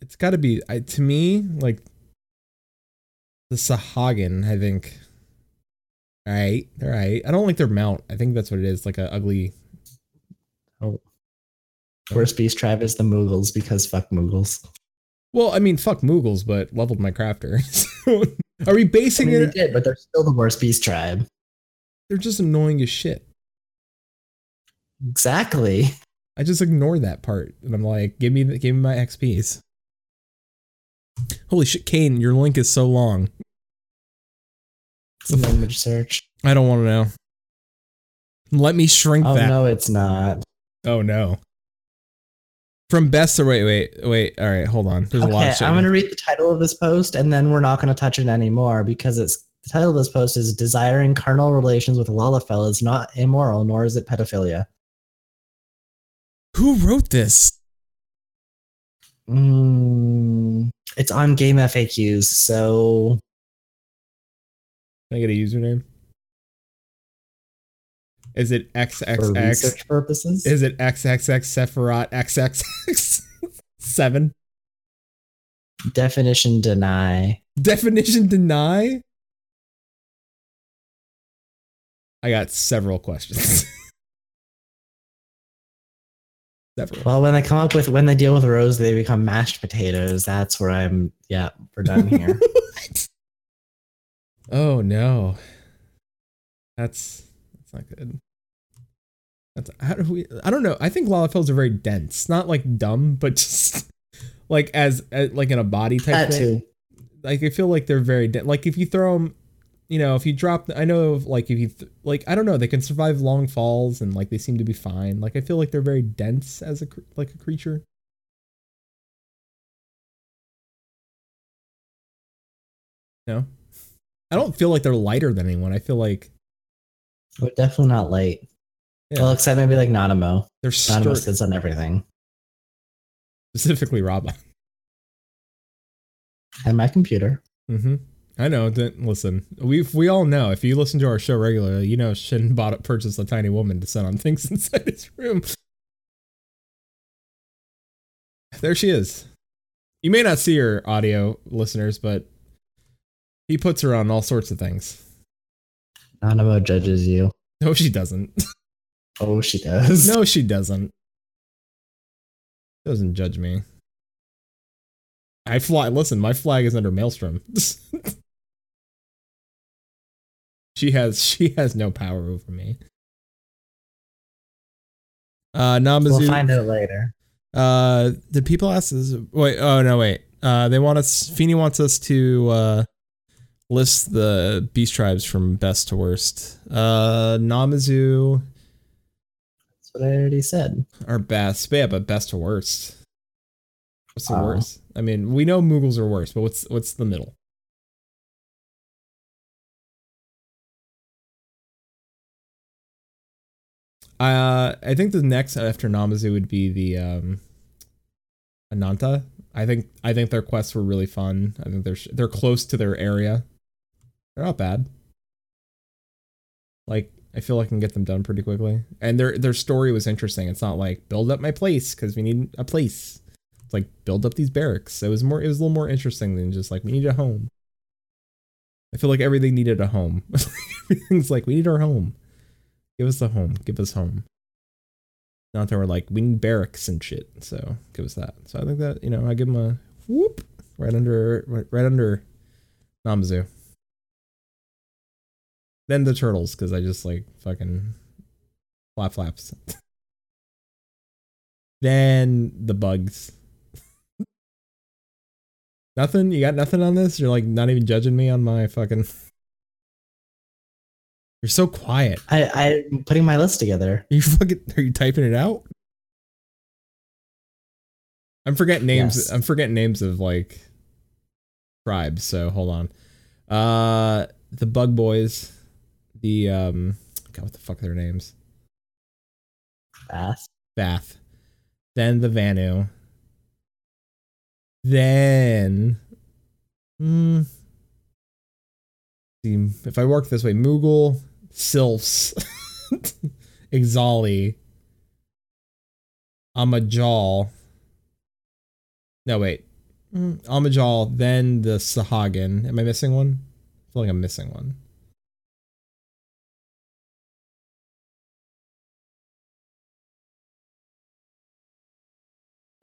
it's got to be I, to me like the Sahagin. I think. All right, all right. I don't like their mount. I think that's what it is. Like a ugly. Oh. Worst beast tribe is the Moogles because fuck Moogles. Well, I mean, fuck Moogles, but leveled my crafter. So, are we I basing mean, they it? did, but they're still the worst beast tribe. They're just annoying as shit. Exactly. I just ignore that part, and I'm like, give me, the, give me my XP's. Holy shit, Kane, your link is so long. It's an image search. I don't want to know. Let me shrink Oh that. no, it's not. Oh no. From best to wait, wait, wait. All right, hold on. There's a lot Okay, of shit. I'm gonna read the title of this post, and then we're not gonna touch it anymore because it's the title of this post is "Desiring Carnal Relations with Lalafell is not immoral, nor is it pedophilia." Who wrote this? Mm, it's on Game FAQs, so Can I get a username? Is it XXX? for research purposes, Is it XXX Sephiroth XXX seven? definition deny. Definition deny? I got several questions. Never. Well, when they come up with when they deal with Rose, they become mashed potatoes. That's where I'm. Yeah, we're done here. Oh no. That's not good. That's how do we I don't know. I think Lalafels are very dense. Not like dumb, but just like as, as like in a body type that thing. too. Like I feel like they're very dense. Like if you throw them, you know, if you drop I know like if you th- like I don't know, they can survive long falls and like they seem to be fine. Like I feel like they're very dense as a like a creature. No. I don't feel like they're lighter than anyone. I feel like We're definitely not late. Yeah. Well, except maybe like Nanamo. they're Nanamo sits on everything. specifically Robin. And my computer. Mm-hmm. I know. Listen, we we all know. If you listen to our show regularly, you know Shin bought purchased a tiny woman to sit on things inside his room. There she is. You may not see her audio listeners, but he puts her on all sorts of things. Nanamo judges you. No, she doesn't. Oh, she does. No, she doesn't. Doesn't judge me. I fly. Listen, my flag is under Maelstrom. she has she has no power over me. Uh, Namazu. We'll find out later. Uh, did people ask this? Wait, oh no, wait. Uh, they want us. Feeny wants us to uh list the beast tribes from best to worst. Uh, Namazu That's what I already said. are best, but yeah, but best to worst. What's the Uh. worst? I mean, we know Moogles are worst, but what's what's the middle? Uh, I think the next after Namazu would be the um, Ananta. I think I think their quests were really fun. I think they're sh- they're close to their area. They're not bad. Like I feel like I can get them done pretty quickly, and their their story was interesting. It's not like build up my place because we need a place. It's like build up these barracks. It was more. It was a little more interesting than just like we need a home. I feel like everything needed a home. Everything's like we need our home. Give us a home. Give us home. Not that we're like we need barracks and shit. So give us that. So I think that you know I give them a whoop right under right, under Namazu. Then the turtles because I just like fucking flap flaps. then the bugs. nothing. You got nothing on this. You're like not even judging me on my fucking. You're so quiet. I, I'm putting my list together. Are you fucking are you typing it out? I'm forgetting names. Yes. I'm forgetting names of like tribes, so hold on. Uh the Bug Boys, the um God, what the fuck are their names? Vath. Vath. Then the Vanu. Then hmm see if I work this way, Moogle, Sylphs, Ixali, Amalj'aa. No, wait. Mm, Amalj'aa, then the Sahagin. Am I missing one? I feel like I'm missing one.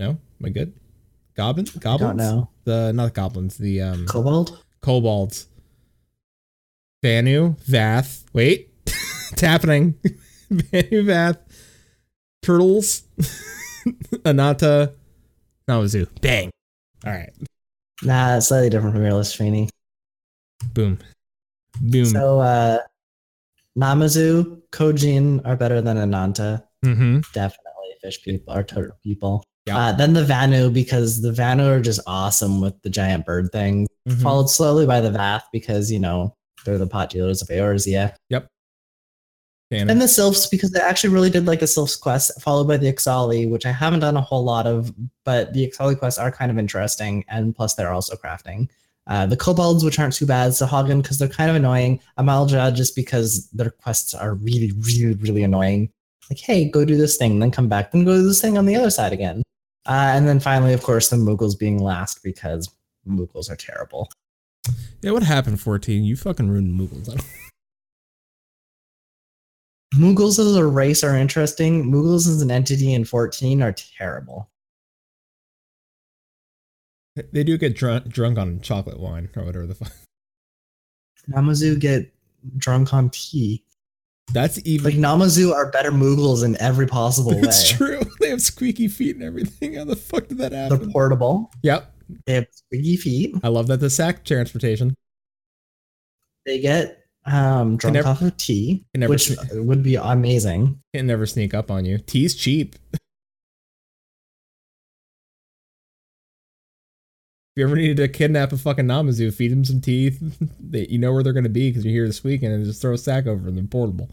No? Am I good? Goblin? I Goblins? don't know. The not goblins, the um Cobalt? kobolds. Vanu, Vath. Wait. it's happening. Vanu, Vath. Turtles. Ananta. Namazu. Bang. All right. Nah, it's slightly different from your list, Feeney. Boom. Boom. So, uh, Namazu, Kojin are better than Ananta. mm-hmm. Definitely fish people are turtle people. Uh, then the Vanu, because the Vanu are just awesome with the giant bird thing. Mm-hmm. Followed slowly by the Vath, because, you know, they're the pot dealers of Eorzea. Yep. And the Sylphs, because they actually really did like the Sylphs quest, followed by the Ixali, which I haven't done a whole lot of, but the Ixali quests are kind of interesting, and plus they're also crafting. Uh, the Kobolds, which aren't too bad, Sahagin, because they're kind of annoying. Amalj'aa, just because their quests are really, really, really annoying. Like, hey, go do this thing, then come back, then go do this thing on the other side again. Uh, and then finally, of course, the Moogles being last because Moogles are terrible. Yeah, what happened, 14? You fucking ruined Moogles. I Muggles as a race are interesting. Muggles as an entity in 14 are terrible. They do get drunk drunk on chocolate wine or whatever the fuck. Namazu get drunk on tea. That's even. Like Namazu are better Muggles in every possible way. it's true. They have squeaky feet and everything. How the fuck did that happen? They're portable. Yep. They have squeaky feet. I love that the sack transportation. They get um, drunk never- off of tea, which sne- would be amazing. Can never sneak up on you. Tea's cheap. If you ever needed to kidnap a fucking Namazu, feed him some teeth. They, you know where they're going to be because you're here this weekend and just throw a sack over them. They're portable.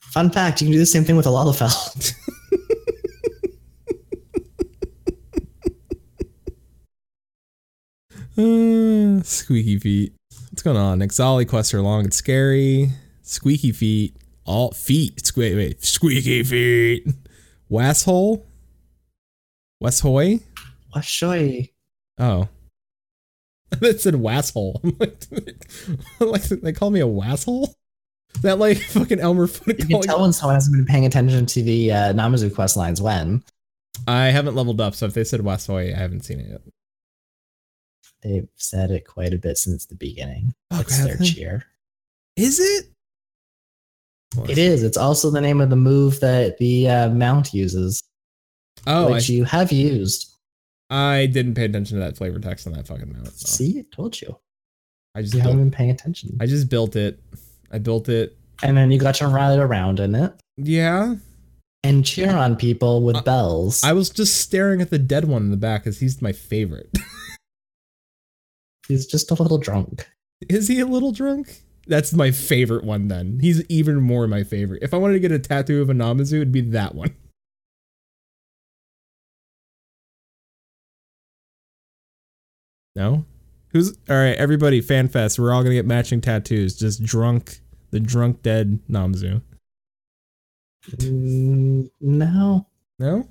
Fun fact: you can do the same thing with a Lalafell. Uh, squeaky feet. What's going on? Ixali quests are long and scary. Squeaky feet. All feet. Sque- wait, squeaky feet. Wasshole? Westhoy? Washoy. Oh. That said wasshole. I'm like, they call me a wasshole? Is that like fucking Elmer Fudd You can tell when someone hasn't been paying attention to the uh, Namazu quest lines when I haven't leveled up, so if they said Westhoy, I haven't seen it yet. they've said it quite a bit since the beginning. Oh, it's their cheer. Is it? It is. It's also the name of the move that the uh, mount uses, Oh, I, which you have used. I didn't pay attention to that flavor text on that fucking mount. so. See, I told you. I just You haven't been paying attention. I just built it. I built it. And then you got to ride around in it Yeah. and cheer on people with Uh, bells. I was just staring at the dead one in the back because he's my favorite. He's just a little drunk. Is he a little drunk? That's my favorite one then. He's even more my favorite. If I wanted to get a tattoo of a Namazu, it'd be that one. No? Who's all right, everybody, FanFest, we're all gonna get matching tattoos. Just drunk, the drunk dead Namazu. Mm, no. No?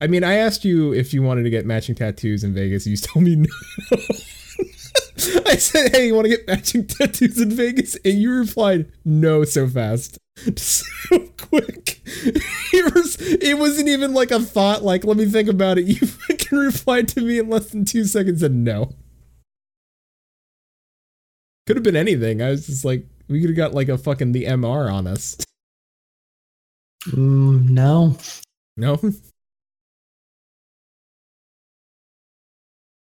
I mean, I asked you if you wanted to get matching tattoos in Vegas. You told me no. I said, hey, you want to get matching tattoos in Vegas? And you replied, no, so fast. So quick. It, was, it wasn't even like a thought, like, let me think about it. You fucking replied to me in less than two seconds and no. Could have been anything. I was just like, we could have got like a fucking the MR on us. Mm, no. No?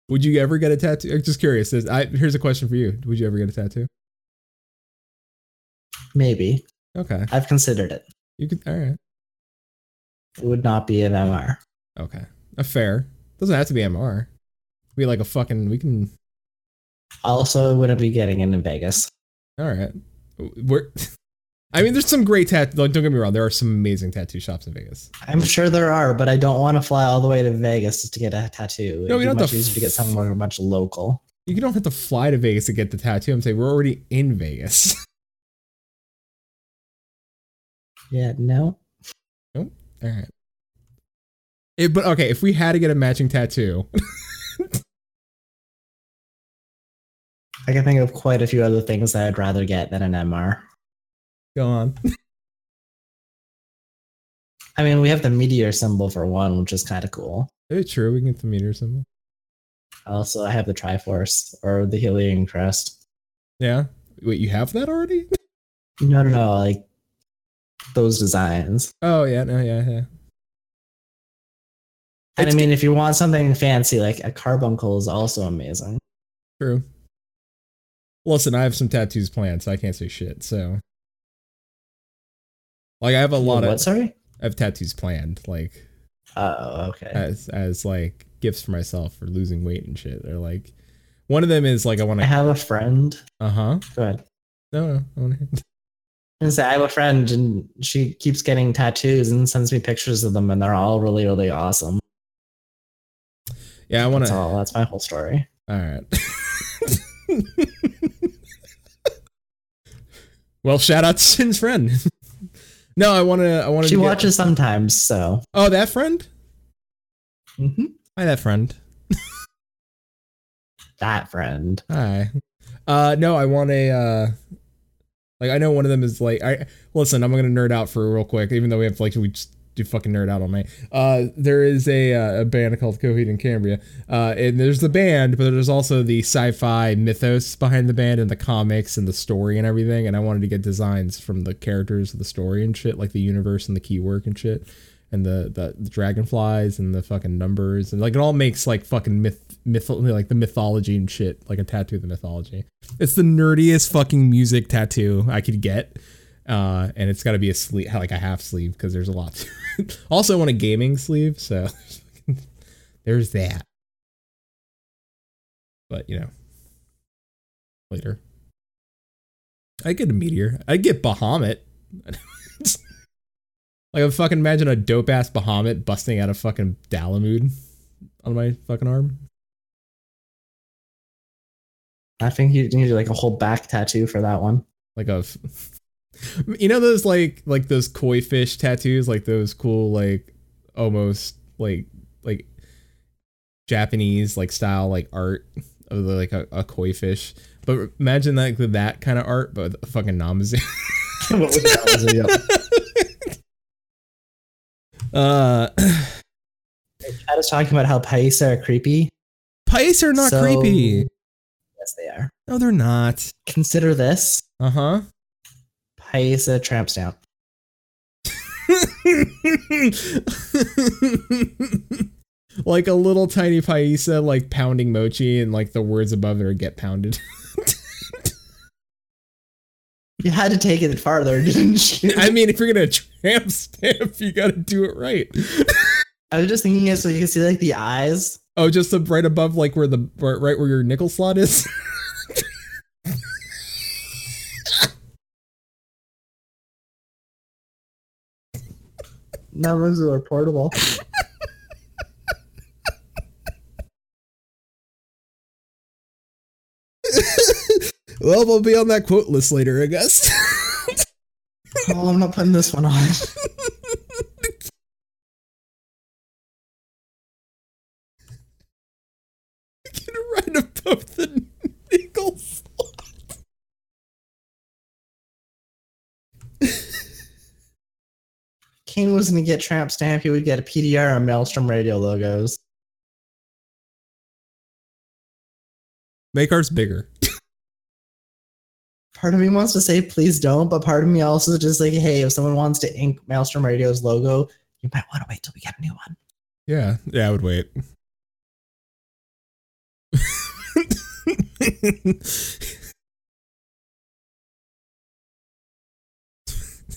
Would you ever get a tattoo? I'm just curious. I, here's a question for you. Would you ever get a tattoo? Maybe. Okay. I've considered it. You could. All right. It would not be an MR. Okay. A fair. Doesn't have to be MR. Be like a fucking. We can. Also, wouldn't be getting it in Vegas. All right. We're. I mean, there's some great tattoo. Like, don't get me wrong. There are some amazing tattoo shops in Vegas. I'm sure there are, but I don't want to fly all the way to Vegas just to get a tattoo. No, It'd we don't have much to easier to get somewhere much local. You don't have to fly to Vegas to get the tattoo. I'm saying we're already in Vegas. Yeah, no. All right. It, but okay, if we had to get a matching tattoo, I can think of quite a few other things that I'd rather get than an MR. go on. I mean, we have the meteor symbol for one, which is kind of cool. It's true. We can get the meteor symbol. Also, I have the Triforce or the Hylian Crest. Yeah. Wait, you have that already? No, no, no, like those designs. Oh yeah, no, yeah, yeah. And It's I mean, if you want something fancy, like a carbuncle is also amazing. True. Listen, I have some tattoos planned, so I can't say shit. So, like, I have a lot what? of Sorry. I have tattoos planned, like Oh, okay. as as like gifts for myself for losing weight and shit. They're like, one of them is like I want to. I have a friend. Uh huh. Go ahead. No, no. I And say I have a friend, and she keeps getting tattoos and sends me pictures of them, and they're all really, really awesome. Yeah, I want to. That's all. That's my whole story. All right. well, shout out to Sin's friend. no, I want to. I want to. She watches sometimes, so. Oh, that friend. Mm-hmm. Hi, that friend. that friend. Hi. Uh no, I want a uh like I know one of them is like I listen, I'm gonna nerd out for real quick, even though we have like we just do fucking nerd out all night. Uh there is a uh, a band called Coheed and Cambria. Uh and there's the band, but there's also the sci-fi mythos behind the band and the comics and the story and everything. And I wanted to get designs from the characters of the story and shit, like the universe and the Keywork and shit. And the, the the dragonflies and the fucking numbers and like it all makes like fucking myth myth like the mythology and shit like a tattoo of the mythology. It's the nerdiest fucking music tattoo I could get. Uh, and it's got to be a sleeve, like a half sleeve, because there's a lot. To also, I want a gaming sleeve, so there's that. But you know, later, I get a meteor. I get Bahamut. like, I fucking imagine a dope ass Bahamut busting out a fucking Dalamud on my fucking arm. I think you need like a whole back tattoo for that one. like a you know those like like those koi fish tattoos like those cool like almost like like japanese like style like art of the, like a, a koi fish but imagine like that kind of art but with fucking namazu what was that? uh I was talking about how paissa are creepy. pies are not So- creepy Yes, they are. no they're not Consider this uh-huh paissa tramp stamp. like a little tiny paissa like pounding mochi and like the words above it are get pounded You had to take it farther, didn't you? I mean, if you're gonna tramp stamp, you gotta do it right. I was just thinking it so you can see like the eyes. Oh, just up right above, like where the right right where your nickel slot is. Numbers are portable. well, we'll be on that quote list later, I guess. oh, I'm not putting this one on. Get right above the nickel Kane was gonna get tramp stamp. He would get a PDR on Maelstrom Radio logos. Make ours bigger. Part of me wants to say please don't, but part of me also just like, hey, if someone wants to ink Maelstrom Radio's logo, you might want to wait till we get a new one. Yeah, yeah, I would wait.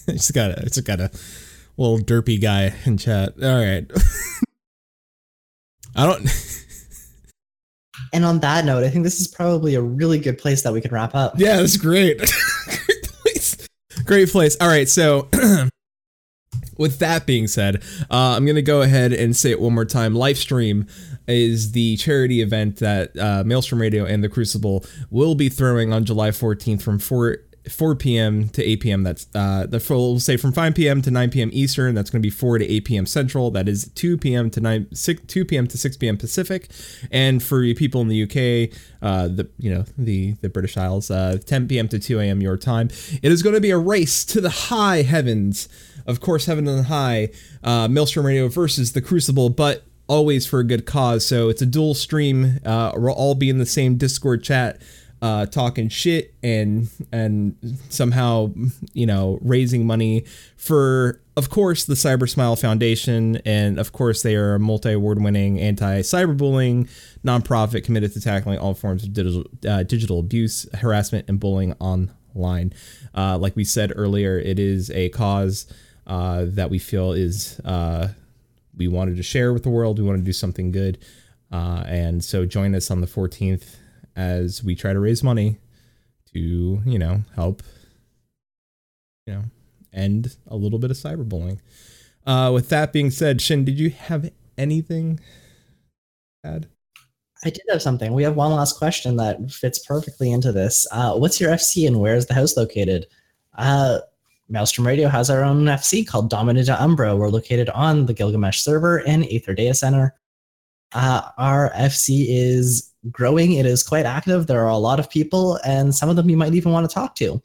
I just got a, just got a little derpy guy in chat. All right. I don't. And on that note, I think this is probably a really good place that we can wrap up. Yeah, that's great. great place. Great place. All right, so with that being said, uh, I'm gonna go ahead and say it one more time. Livestream is the charity event that uh, Maelstrom Radio and the Crucible will be throwing on July 14th from 4 4 p.m. to 8 p.m. That's uh, the full we'll say from 5 p.m. to 9 p.m. Eastern. That's going to be 4 to 8 p.m. Central. That is 2 p.m. to 9 6 2 p.m. to 6 p.m. Pacific. And for you people in the UK, uh, the you know the the British Isles, uh, 10 p.m. to 2 a.m. your time. It is going to be a race to the high heavens. Of course, Heaven-on-High. Uh, Maelstrom Radio versus the Crucible, but always for a good cause. So it's a dual stream. Uh, we'll all be in the same Discord chat uh, talking shit and and somehow you know raising money for of course the Cybersmile Foundation and of course they are a multi award winning anti cyberbullying nonprofit committed to tackling all forms of digital uh, digital abuse, harassment, and bullying online. Uh, like we said earlier, it is a cause uh, that we feel is uh, we wanted to share with the world. We want to do something good. Uh, and so join us on the 14th as we try to raise money to, you know, help, you know, end a little bit of cyberbullying. Uh, with that being said, Shin, did you have anything add? I did have something. We have one last question that fits perfectly into this. Uh, what's your FC and where is the house located? Uh, Maelstrom Radio has our own FC called Dominita Umbra. We're located on the Gilgamesh server in Aether Data Center. Uh, our FC is growing. It is quite active. There are a lot of people, and some of them you might even want to talk to.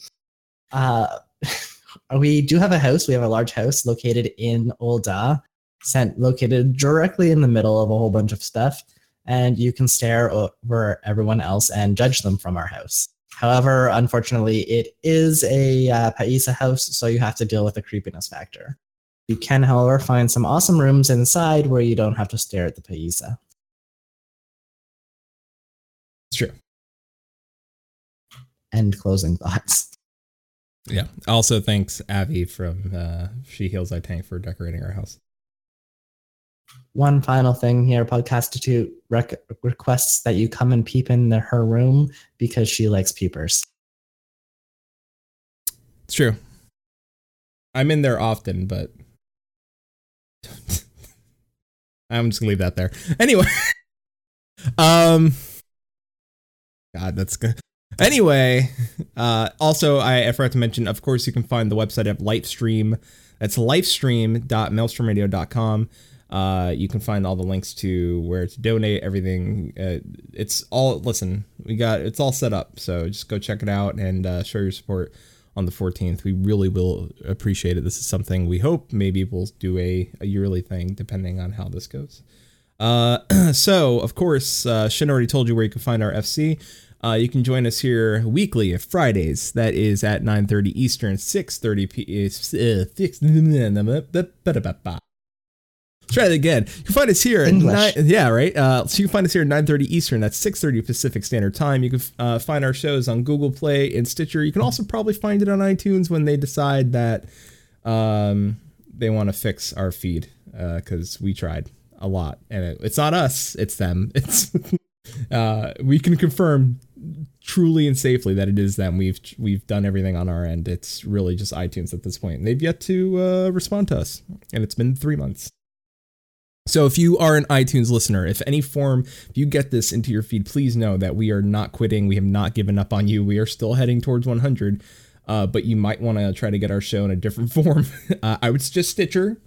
Uh, we do have a house. We have a large house located in Olda, sent located directly in the middle of a whole bunch of stuff, and you can stare over everyone else and judge them from our house. However, unfortunately, it is a uh, Paissa house, so you have to deal with the creepiness factor. You can, however, find some awesome rooms inside where you don't have to stare at the Paissa. It's true. End closing thoughts. Yeah. Also, thanks Avi from uh, She Heals I Tank for decorating our house. One final thing here, Podcastitute rec- requests that you come and peep in the, her room because she likes peepers. It's true. I'm in there often, but I'm just gonna leave that there. Anyway, um, God, that's good. Anyway, uh, also I, I forgot to mention. Of course, you can find the website at Livestream. That's livestream.maelstromradio.com. Uh, you can find all the links to where to donate, everything. Uh, it's all listen. We got it's all set up, so just go check it out and uh, show your support on the 14th. We really will appreciate it. This is something we hope maybe we'll do a, a yearly thing depending on how this goes. Uh, so, of course, uh, Shin already told you where you can find our FC. Uh, you can join us here weekly at Fridays. That is at 9:30 Eastern, 6:30 p. Uh, try it again. You can find us here at English. nine, yeah, right. Uh, so you can find us here at 9:30 Eastern. That's 6:30 Pacific Standard Time. You can uh, find our shows on Google Play and Stitcher. You can also probably find it on iTunes when they decide that um, they want to fix our feed because we tried a lot, and it, it's not us, it's them. It's uh, we can confirm truly and safely that it is them. We've we've done everything on our end. It's really just iTunes at this point. And they've yet to uh, respond to us, and it's been three months. So if you are an iTunes listener, if any form, if you get this into your feed, please know that we are not quitting. We have not given up on you. We are still heading towards 100. Uh, but you might want to try to get our show in a different form. Uh, I would suggest Stitcher.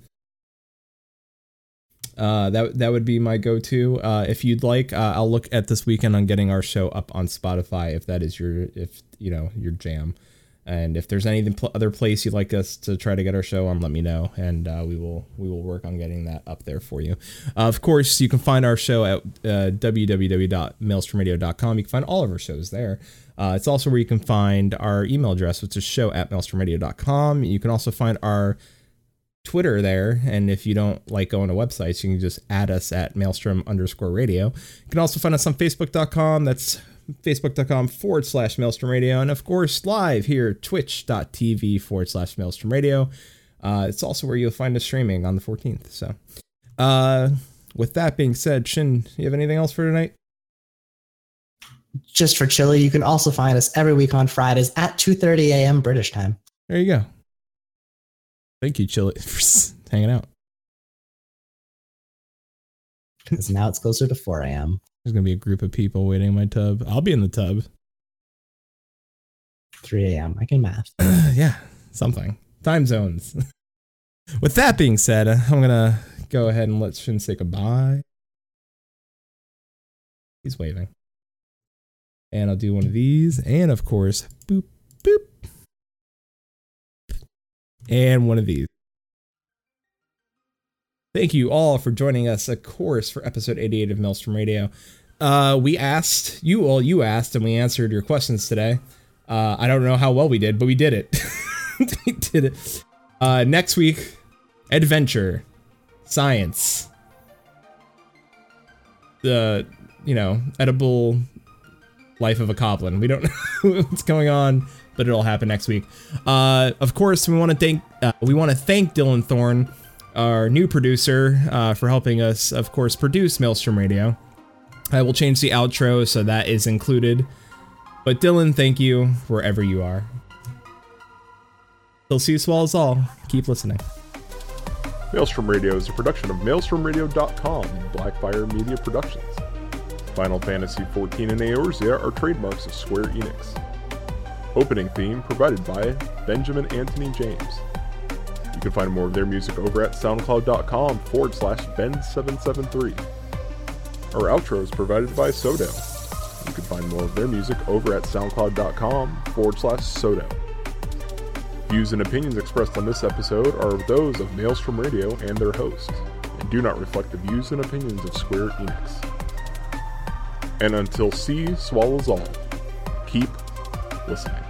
Uh, that that would be my go-to. Uh, if you'd like, uh, I'll look at this weekend on getting our show up on Spotify if that is your if you know your jam. And if there's any other place you'd like us to try to get our show on, let me know, and uh, we will we will work on getting that up there for you. Uh, of course, you can find our show at uh. You can find all of our shows there. Uh, it's also where you can find our email address, which is show at maelstromradio.com. You can also find our Twitter there, and if you don't like going to websites, you can just add us at maelstrom underscore radio. You can also find us on facebook.com. That's facebook.com forward slash maelstrom radio. And of course, live here, twitch.tv forward slash maelstrom radio. Uh, it's also where you'll find us streaming on the 14th. So, uh, with that being said, Shin, you have anything else for tonight? Just for Chili, you can also find us every week on Fridays at 2:30 a.m. British time. There you go. Thank you, Chili, for hanging out. Because now it's closer to 4 a.m. There's gonna be a group of people waiting in my tub. I'll be in the tub. 3 a.m. I can math. yeah, something. Time zones. With that being said, I'm gonna go ahead and let Shin say goodbye. He's waving. And I'll do one of these, and of course, boop, boop. And one of these. Thank you all for joining us, of course, for episode 88 of Maelstrom Radio. Uh, we asked, you all, you asked, and we answered your questions today. Uh, I don't know how well we did, but we did it. we did it. Uh, next week, adventure, science, the, you know, edible life of a goblin. We don't know what's going on, but it'll happen next week. Uh, of course, we want to thank uh, we want to thank Dylan Thorne, our new producer, uh, for helping us, of course, produce Maelstrom Radio. I will change the outro so that is included. But Dylan, thank you wherever you are. Till see you swallows all. Keep listening. Maelstrom Radio is a production of MaelstromRadio.com, Blackfire Media Productions. Final Fantasy XIV and Eorzea are trademarks of Square Enix. Opening theme provided by Benjamin Anthony James. You can find more of their music over at soundcloud.com forward slash Ben773. Our outro is provided by Sodo. You can find more of their music over at soundcloud.com forward slash Sodo. Views and opinions expressed on this episode are those of Maelstrom Radio and their host, and do not reflect the views and opinions of Square Enix. And until sea swallows all, keep listening.